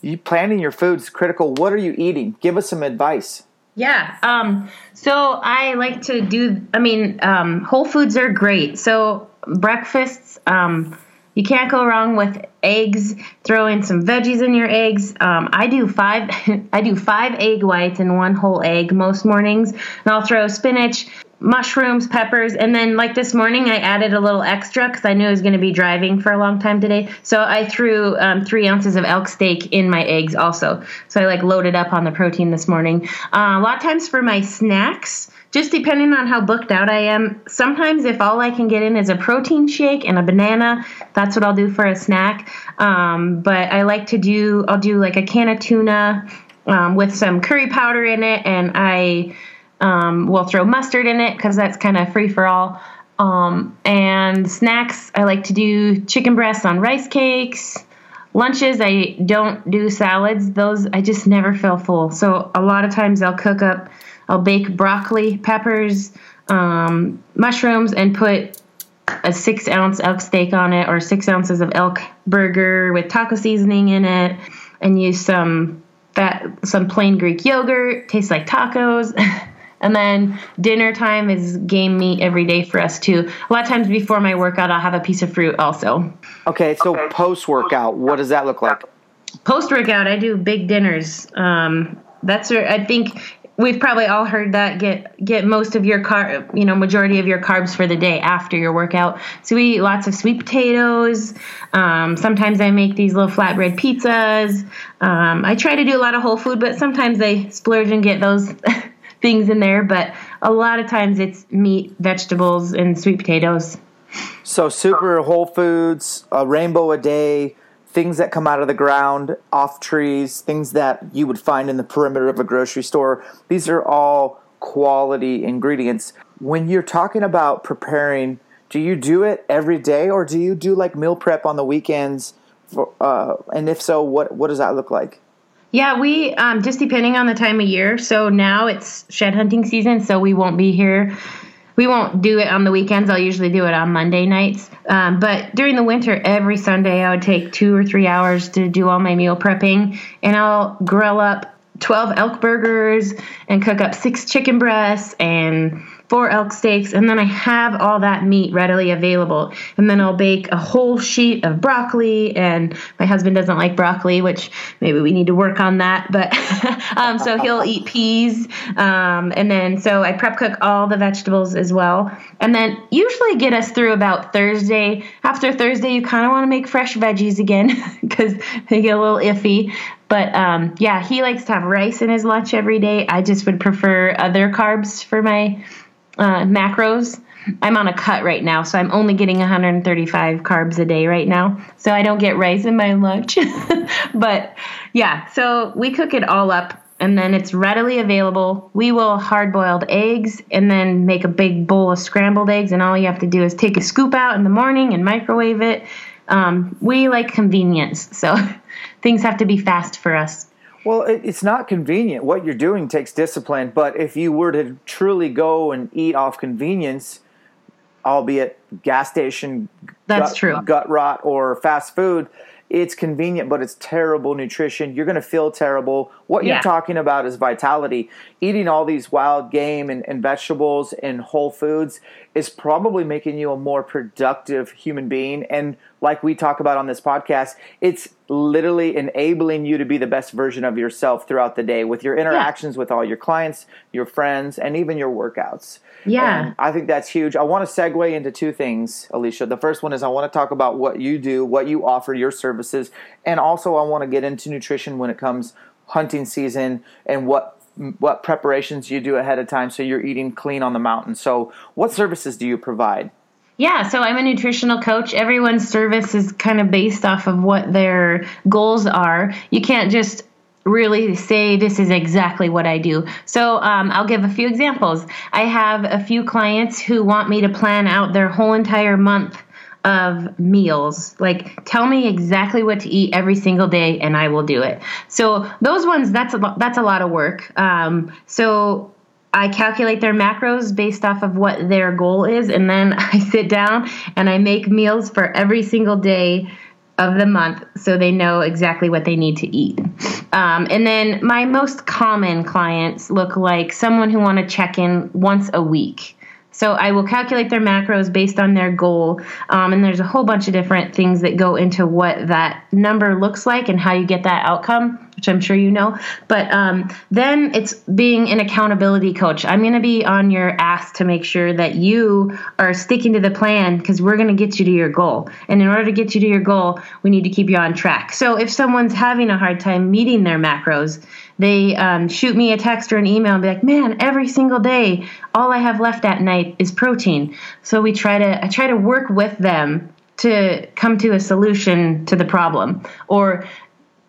you planning your food is critical. What are you eating? Give us some advice. Yeah. Um, so I like to do, I mean, um, whole foods are great. So breakfasts, um, you can't go wrong with eggs. Throw in some veggies in your eggs. Um, I do five. *laughs* I do five egg whites and one whole egg most mornings, and I'll throw spinach, mushrooms, peppers, and then like this morning I added a little extra because I knew I was going to be driving for a long time today. So I threw um, three ounces of elk steak in my eggs also. So I like loaded up on the protein this morning. Uh, a lot of times for my snacks, just depending on how booked out I am. Sometimes if all I can get in is a protein shake and a banana, that's what I'll do for a snack. Um, but I like to do I'll do like a can of tuna um, with some curry powder in it, and I um, we'll throw mustard in it because that's kind of free for all. Um, and snacks, I like to do chicken breasts on rice cakes. Lunches, I don't do salads. Those I just never feel full. So a lot of times I'll cook up, I'll bake broccoli, peppers, um, mushrooms, and put a six ounce elk steak on it or six ounces of elk burger with taco seasoning in it, and use some that some plain Greek yogurt. Tastes like tacos. *laughs* And then dinner time is game meat every day for us too. A lot of times before my workout, I'll have a piece of fruit also. Okay, so okay. post workout, what does that look like? Post workout, I do big dinners. Um, that's where I think we've probably all heard that get get most of your car you know majority of your carbs for the day after your workout so we eat lots of sweet potatoes um, sometimes i make these little flatbread pizzas um, i try to do a lot of whole food but sometimes i splurge and get those *laughs* things in there, but a lot of times it's meat, vegetables, and sweet potatoes. So super whole foods, a rainbow a day, things that come out of the ground, off trees, things that you would find in the perimeter of a grocery store. These are all quality ingredients. When you're talking about preparing, do you do it every day or do you do like meal prep on the weekends? For, uh, and if so, what what does that look like? Yeah, we um, just depending on the time of year. So now it's shed hunting season, so we won't be here. We won't do it on the weekends. I'll usually do it on Monday nights. Um, but during the winter, every Sunday, I would take two or three hours to do all my meal prepping, and I'll grill up 12 elk burgers and cook up six chicken breasts and four elk steaks, and then I have all that meat readily available. And then I'll bake a whole sheet of broccoli, and my husband doesn't like broccoli, which maybe we need to work on that. But *laughs* um, so he'll eat peas, um, and then so I prep cook all the vegetables as well, and then usually get us through about Thursday. After Thursday, you kind of want to make fresh veggies again *laughs* because they get a little iffy. But um, yeah, he likes to have rice in his lunch every day. I just would prefer other carbs for my uh, macros. I'm on a cut right now, so I'm only getting 135 carbs a day right now. So I don't get rice in my lunch. *laughs* but yeah, so we cook it all up and then it's readily available. We will hard boiled eggs and then make a big bowl of scrambled eggs. And all you have to do is take a scoop out in the morning and microwave it. Um, we like convenience, so *laughs* things have to be fast for us. Well, it's not convenient. What you're doing takes discipline, but if you were to truly go and eat off convenience, albeit gas station, that's gut, true, gut rot or fast food, it's convenient, but it's terrible nutrition. You're going to feel terrible. What yeah. you're talking about is vitality. Eating all these wild game and, and, vegetables and whole foods is probably making you a more productive human being. And like we talk about on this podcast, it's literally enabling you to be the best version of yourself throughout the day with your interactions yeah. with all your clients, your friends, and even your workouts. Yeah. And I think that's huge. I want to segue into two things, Alicia. The first one is I want to talk about what you do, what you offer, your services, and also I want to get into nutrition when it comes hunting season and what what preparations you do ahead of time so you're eating clean on the mountain. So, what services do you provide? Yeah, so I'm a nutritional coach. Everyone's service is kind of based off of what their goals are. You can't just really say this is exactly what I do. So um, I'll give a few examples. I have a few clients who want me to plan out their whole entire month of meals. Like, tell me exactly what to eat every single day, and I will do it. So those ones, that's a that's a lot of work. Um, so I calculate their macros based off of what their goal is, and then *laughs* I sit down and I make meals for every single day of the month so they know exactly what they need to eat. Um, and then my most common clients look like someone who want to check in once a week. So I will calculate their macros based on their goal. Um, and there's a whole bunch of different things that go into what that number looks like and how you get that outcome which I'm sure you know. But um, then it's being an accountability coach. I'm going to be on your ass to make sure that you are sticking to the plan because we're going to get you to your goal. And in order to get you to your goal, we need to keep you on track. So if someone's having a hard time meeting their macros, they um, shoot me a text or an email and be like, "Man, every single day, all I have left at night is protein." So we try to I try to work with them to come to a solution to the problem. Or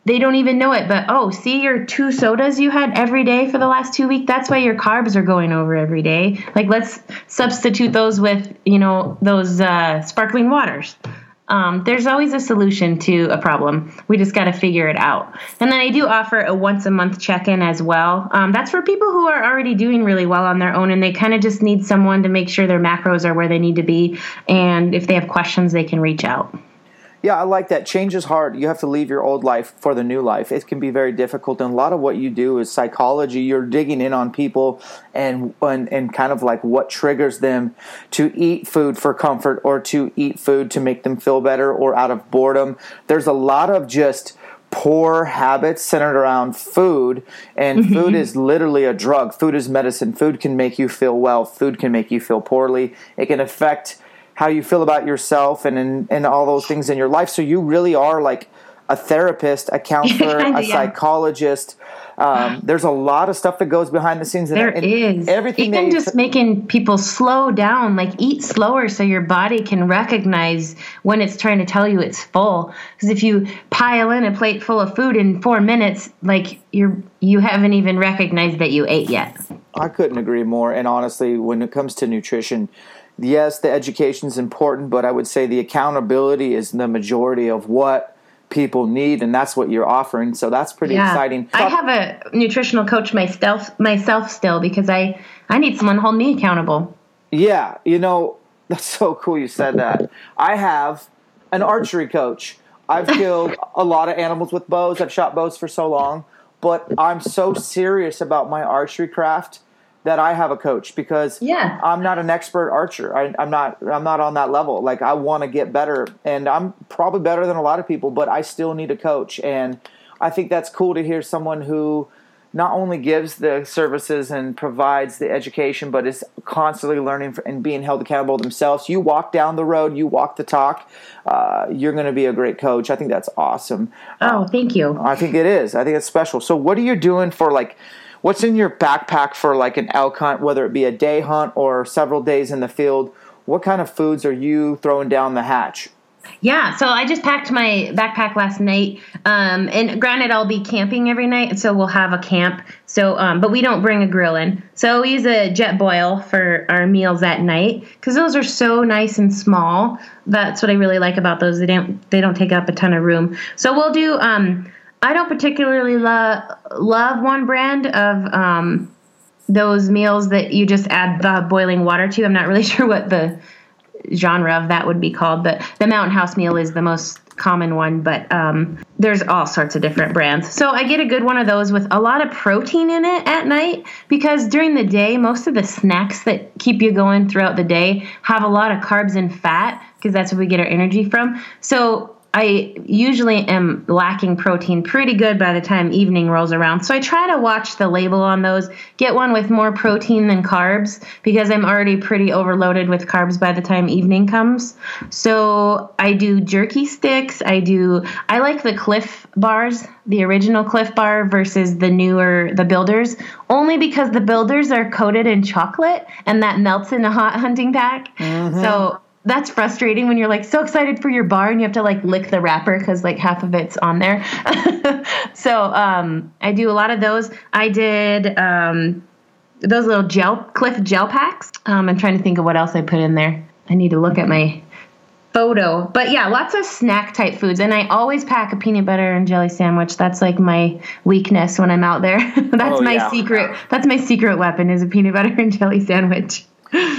they don't even know it but oh see your two sodas you had every day for the last two weeks? That's why your carbs are going over every day. Like let's substitute those with you know those uh, sparkling waters um, there's always a solution to a problem. We just got to figure it out. And then i do offer a once a month check-in as well. Um, that's for people who are already doing really well on their own and they kind of just need someone to make sure their macros are where they need to be and if they have questions they can reach out yeah, I like that. Change is hard. You have to leave your old life for the new life. It can be very difficult, and a lot of what you do is psychology. You're digging in on people and and, and kind of like what triggers them to eat food for comfort or to eat food to make them feel better or out of boredom. There's a lot of just poor habits centered around food and mm-hmm. food is literally a drug food is medicine food can make you feel well food can make you feel poorly it can affect how you feel about yourself and and and all those things in your life. So you really are like a therapist, a counselor, *laughs* a yeah. psychologist. Um, *gasps* there's a lot of stuff that goes behind the scenes. There and, is everything. Even just making people slow down, like eat slower, so your body can recognize when it's trying to tell you it's full. Because if you pile in a plate full of food in four minutes, like you're you haven't even recognized that you ate yet. I couldn't agree more. And honestly, when it comes to nutrition, yes, the education is important, but I would say the accountability is the majority of what people need, and that's what you're offering. So that's pretty exciting. I have a nutritional coach myself myself still because I I need someone to hold me accountable. Yeah, you know, that's so cool you said that. I have an archery coach. I've *laughs* killed a lot of animals with bows. I've shot bows for so long, but I'm so serious about my archery craft that I have a coach because Yeah. I'm not an expert archer. I, I'm not. I'm not on that level. Like I want to get better, and I'm probably better than a lot of people, but I still need a coach. And I think that's cool to hear someone who not only gives the services and provides the education, but is constantly learning and being held accountable themselves. You walk down the road, you walk the talk. Uh, you're going to be a great coach. I think that's awesome. Oh, thank you. I think it is. I think it's special. So, what are you doing for like? What's in your backpack for like an elk hunt, whether it be a day hunt or several days in the field? What kind of foods are you throwing down the hatch? Yeah, so I just packed my backpack last night. Um, and granted, I'll be camping every night, so we'll have a camp. So, um, but we don't bring a grill in. So we use a Jetboil for our meals at night because those are so nice and small. That's what I really like about those. They don't they don't take up a ton of room. So we'll do. Um, I don't particularly lo- love one brand of um, those meals that you just add the boiling water to. I'm not really *laughs* sure what the genre of that would be called, but the Mountain House meal is the most common one. But um, there's all sorts of different brands. So I get a good one of those with a lot of protein in it at night because during the day, most of the snacks that keep you going throughout the day have a lot of carbs and fat because that's where we get our energy from. So I usually am lacking protein pretty good by the time evening rolls around. So I try to watch the label on those, get one with more protein than carbs because I'm already pretty overloaded with carbs by the time evening comes. So I do jerky sticks. I do, I like the Clif bars, the original Clif bar versus the newer, the builders, only because the builders are coated in chocolate and that melts in a hot *laughs* hunting pack. So mm-hmm. That's frustrating when you're like so excited for your bar and you have to like lick the wrapper because like half of it's on there. *laughs* so um, I do a lot of those. I did um, those little gel Clif gel packs. Um, I'm trying to think of what else I put in there. I need to look at my photo. But yeah, lots of snack type foods. And I always pack a peanut butter and jelly sandwich. That's like my weakness when I'm out there. *laughs* that's Oh, my yeah. secret. That's my secret weapon is a peanut butter and jelly sandwich.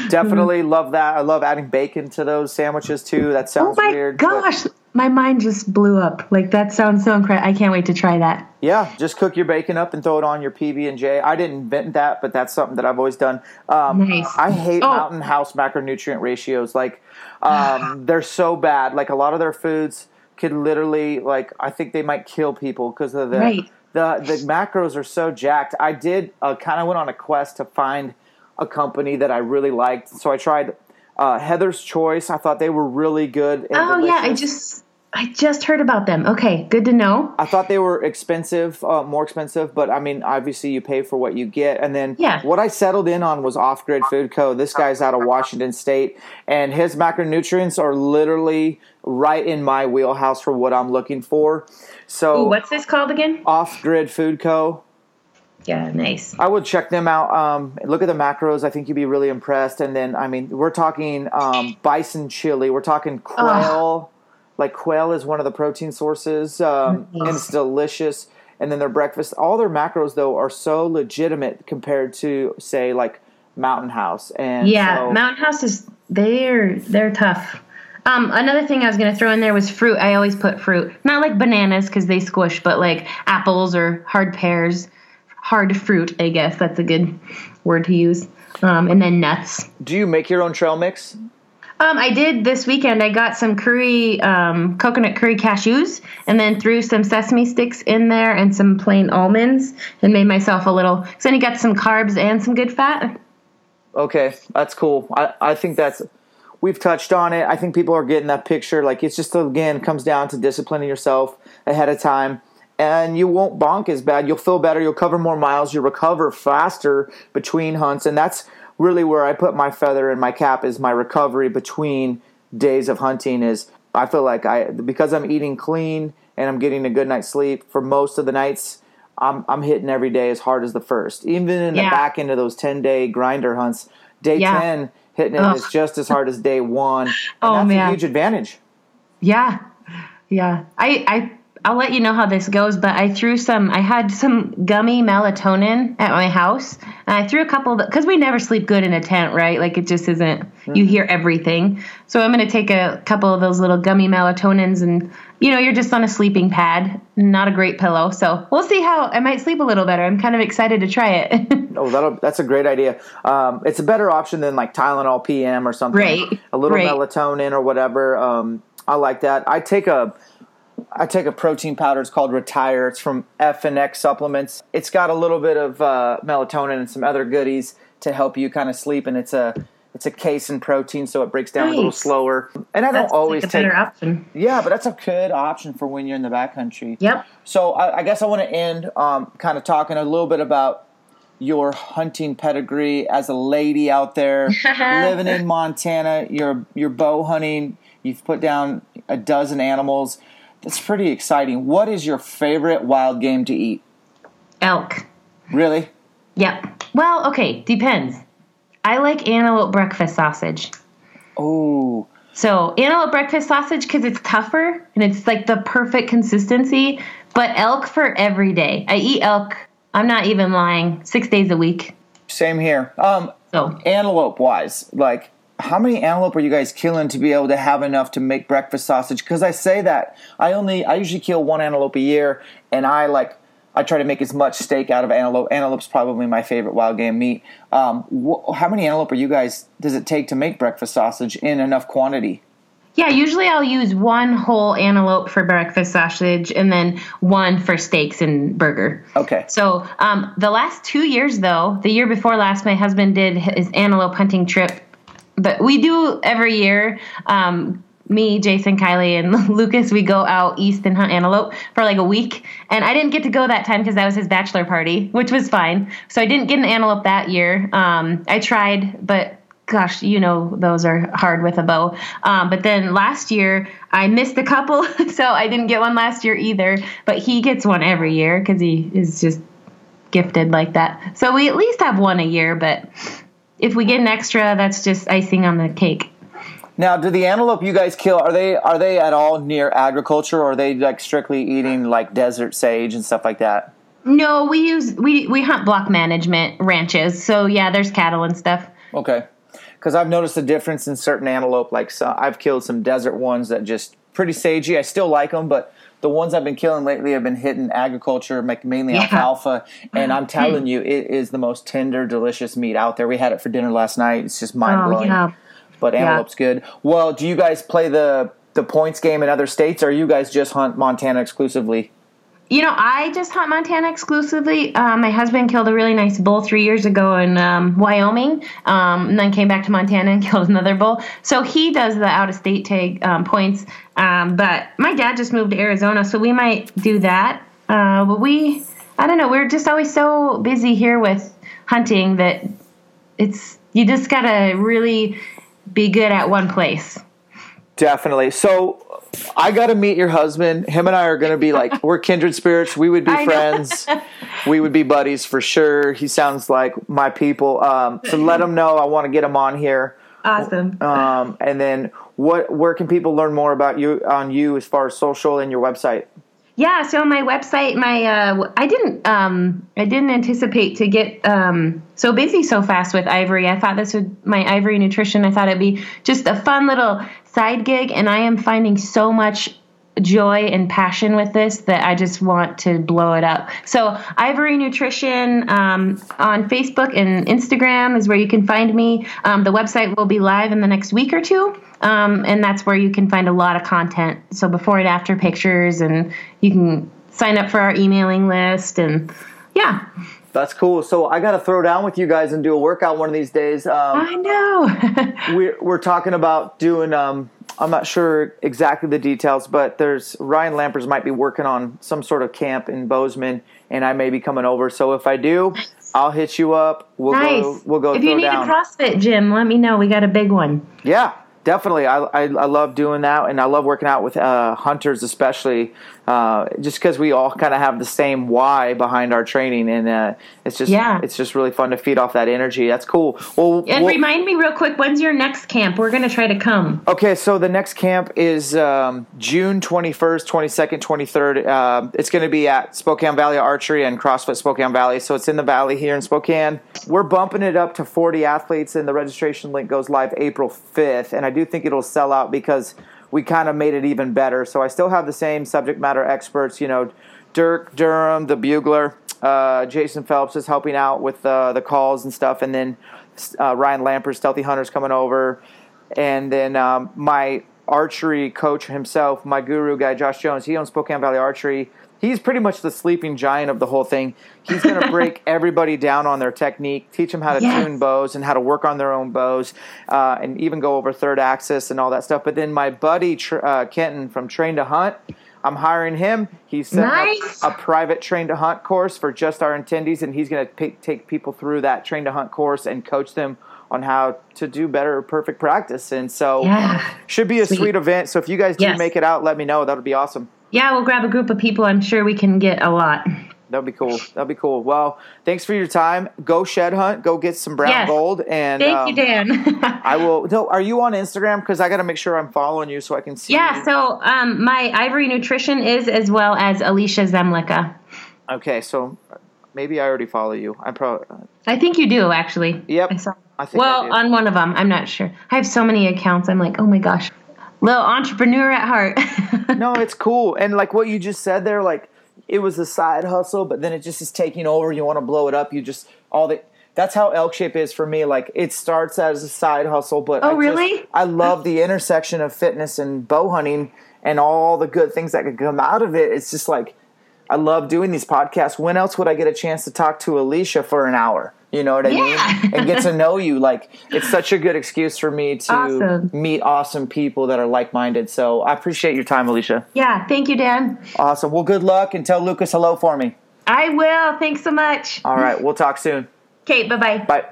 Definitely love that. I love adding bacon to those sandwiches too. That sounds Oh sounds my weird. but- gosh, my mind just blew up. Like that sounds so incredible. I can't wait to try that. Yeah, just cook your bacon up and throw it on your PB and J. I didn't invent that, but that's something that I've always done. Um, Nice. I hate Oh. Mountain House macronutrient ratios. Like, um, *sighs* they're so bad. Like a lot of their foods could literally, like, I think they might kill people because of the Right. the the macros are so jacked. I did uh, kind of went on a quest to find a company that I really liked, so I tried uh, Heather's Choice. I thought they were really good. Oh yeah, I just I just heard about them. Okay, good to know. I thought they were expensive, uh, more expensive, but I mean, obviously you pay for what you get. And then Yeah. what I settled in on was Off Grid Food Co. This guy's out of Washington State, and his macronutrients are literally right in my wheelhouse for what I'm looking for. So Ooh, what's this called again? Off Grid Food Co. Yeah, nice. I would check them out. Um, look at the macros. I think you'd be really impressed. And then, I mean, we're talking um, bison chili. We're talking quail. Like quail is one of the protein sources, um, and it's delicious. And then their breakfast, all their macros though are so legitimate compared to say like Mountain House. And Yeah, so- Mountain House is they're they're tough. Um, another thing I was gonna throw in there was fruit. I always put fruit, not like bananas because they squish, but like apples or hard pears, hard fruit. I guess that's a good word to use. Um, and then nuts. do you make your own trail mix? Um, I did this weekend. I got some curry, um, coconut curry cashews, and then threw some sesame sticks in there and some plain almonds, and made myself a little. So then you got some carbs and some good fat. Okay, that's cool. I, I think that's we've touched on it. I think people are getting that picture. Like it's just again comes down to disciplining yourself. ahead of time and you won't bonk as bad. You'll feel better. You'll cover more miles. You'll recover faster between hunts. And that's really where I put my feather in my cap is my recovery between days of hunting is I feel like I because I'm eating clean and I'm getting a good night's sleep for most of the nights. I'm I'm hitting every day as hard as the first. Even in the back end of those 10 day grinder hunts, day Yeah. 10 hitting it Ugh. is just as hard as day 1. *laughs* And Oh, that's a man. huge advantage. Yeah. Yeah. I, I, I'll let you know how this goes, but I threw some, I had some gummy melatonin at my house and I threw a couple because we never sleep good in a tent, right? Like it just isn't, you hear everything. So I'm going to take a couple of those little gummy melatonins and, you know, you're just on a sleeping pad, not a great pillow. So we'll see how I might sleep a little better. I'm kind of excited to try it. *laughs* Oh, that'll, that's a great idea. Um, it's a better option than like Tylenol PM or something. Right, A little right. melatonin or whatever. Um, I like that. I take a I take a protein powder. It's called Retire. It's from F and X supplements. It's got a little bit of uh, melatonin and some other goodies to help you kind of sleep. And it's a it's a casein protein, so it breaks down a little slower. And I don't always like a take. option. Yeah, but that's a good option for when you're in the backcountry. Yep. So I, I guess I want to end um, kind of talking a little bit about your hunting pedigree as a lady out there *laughs* living in Montana. You're you're bow hunting. You've put down a dozen animals. That's pretty exciting. What is your favorite wild game to eat? Elk. Really? Yep. Well, okay, depends. I like antelope breakfast sausage. Oh, So antelope breakfast sausage because it's tougher and it's like the perfect consistency. But elk for every day. I eat elk. I'm not even lying. Six days a week. same here. Um, So antelope wise, like how many antelope are you guys killing to be able to have enough to make breakfast sausage? Because I say that I only I usually kill one antelope a year, and I like I try to make as much steak out of antelope. Antelope's probably my favorite wild game meat. Um, wh- how many antelope are you guys? Does it take to make breakfast sausage in enough quantity? yeah, usually I'll use one whole antelope for breakfast sausage and then one for steaks and burger. Okay. So um, the last two years, though, the year before last, my husband did his antelope hunting trip. But we do every year. Um, me, Jason, Kylie, and *laughs* Lucas, we go out east and hunt antelope for like a week. And I didn't get to go that time because that was his bachelor party, which was fine. So I didn't get an antelope that year. Um, I tried, but gosh, you know those are hard with a bow. Um, but then last year I missed a couple, *laughs* so I didn't get one last year either. But he gets one every year because he is just gifted like that. So we at least have one a year. But if we get an extra, that's just icing on the cake. Now, do the antelope you guys kill are they are they at all near agriculture, or are they like strictly eating like desert sage and stuff like that? No, we use we we hunt block management ranches. So yeah, there's cattle and stuff. Okay. Because I've noticed a difference in certain antelope. Like so, I've killed some desert ones that just pretty sagey. I still like them, but the ones I've been killing lately have been hitting agriculture, like mainly Yeah. alfalfa. And I'm mm-hmm. telling you, it is the most tender, delicious meat out there. We had it for dinner last night. It's just mind Oh blowing. yeah. But antelope's good. Well, do you guys play the the points game in other states, or you guys just hunt Montana exclusively? You know, I just hunt Montana exclusively. Uh, my husband killed a really nice bull three years ago in um, Wyoming, um, and then came back to Montana and *laughs* killed another bull. So he does the out of state tag um, points. Um, but my dad just moved to Arizona, so we might do that. Uh, but we, I don't know, we're just always so busy here with hunting that it's you just gotta really be good at one place. Definitely. So I got to meet your husband. Him and I are going to be like *laughs* we're kindred spirits. We would be friends. we would be buddies for sure. He sounds like my people. Um, so let him know I want to get him on here. Awesome. Um, and then what? Where can people learn more about you on you as far as social and your website? Yeah, so my website, my uh, I didn't um, I didn't anticipate to get um, so busy so fast with Ivory. I thought this would my Ivory Nutrition. I thought it'd be just a fun little side gig, and I am finding so much joy and passion with this that I just want to blow it up. So Ivory Nutrition um, on Facebook and Instagram is where you can find me. Um, the website will be live in the next week or two. Um, and that's where you can find a lot of content. So before and after pictures, and you can sign up for our emailing list. And yeah, That's cool. So I got to throw down with you guys and do a workout one of these days. Um, I know. *laughs* we're we're talking about doing. Um, I'm not sure exactly the details, but there's Ryan Lampers might be working on some sort of camp in Bozeman, and I may be coming over. So if I do, I'll hit you up. We'll nice. go. We'll go. If you need down. a CrossFit gym, let me know. We got a big one. Yeah, definitely. I, I, I love doing that, and I love working out with uh, hunters, especially uh, just because we all kind of have the same why behind our training, and uh, it's just Yeah. it's just really fun to feed off that energy. That's cool. Well, And we'll- remind me real quick, when's your next camp? We're gonna try to come. Okay, so the next camp is um, June 21st, 22nd, 23rd. Uh, it's going to be at Spokane Valley Archery and CrossFit Spokane Valley. So it's in the valley here in Spokane. We're bumping it up to 40 athletes, and the registration link goes live April 5th. And I do think it'll sell out because we kind of made it even better. So I still have the same subject matter experts, you know, Dirk Durham, the bugler. Uh, Jason Phelps is helping out with uh, the calls and stuff. And then uh, Ryan Lampers, Stealthy Hunters, coming over and then um, my archery coach himself, my guru guy, Josh Jones, he owns Spokane Valley Archery. He's pretty much the sleeping giant of the whole thing. He's going *laughs* to break everybody down on their technique, teach them how to Yes. tune bows and how to work on their own bows, uh, and even go over third axis and all that stuff. But then my buddy Tr- uh, Kenton from Train to Hunt, I'm hiring him. He's setting Nice. up a private Train to Hunt course for just our attendees, and he's going to take people through that Train to Hunt course and coach them on how to do better perfect practice. And so Yeah. should be a sweet. Sweet. event. So if you guys do Yes. make it out, let me know. That'll be awesome. Yeah, we'll grab a group of people. I'm sure we can get a lot. That'll be cool. That'll be cool. Well, thanks for your time. Go shed hunt. Go get some brown Yes. gold. And Thank um, you, Dan. *laughs* I will. No, are you on Instagram? Because I got to make sure I'm following you so I can see. yeah, so um, my Ivory Nutrition is as well as Alicia Zemlicka. Okay, so maybe I already follow you. I'm probably. I think you do actually. Yep, I saw. I think I well, do. on one of them, I'm not sure. I have so many accounts. I'm like, oh my gosh, little entrepreneur at heart. *laughs* no, it's cool. And like what you just said there, like it was a side hustle, but then it just is taking over. You want to blow it up. You just all the. That's how elk shape is for me. Like it starts as a side hustle, but Oh, I just- really? I love the intersection of fitness and bow hunting and all the good things that could come out of it. It's just like I love doing these podcasts. When else would I get a chance to talk to Alicia for an hour? You know what I Yeah. mean? And get to know you. *laughs* Like it's such a good excuse for me to Awesome. meet awesome people that are like minded. So I appreciate your time, Alicia. yeah, thank you, Dan. Awesome. Well, good luck and tell Lucas hello for me. I will. Thanks so much. All right. We'll talk soon. Okay, bye bye. Bye.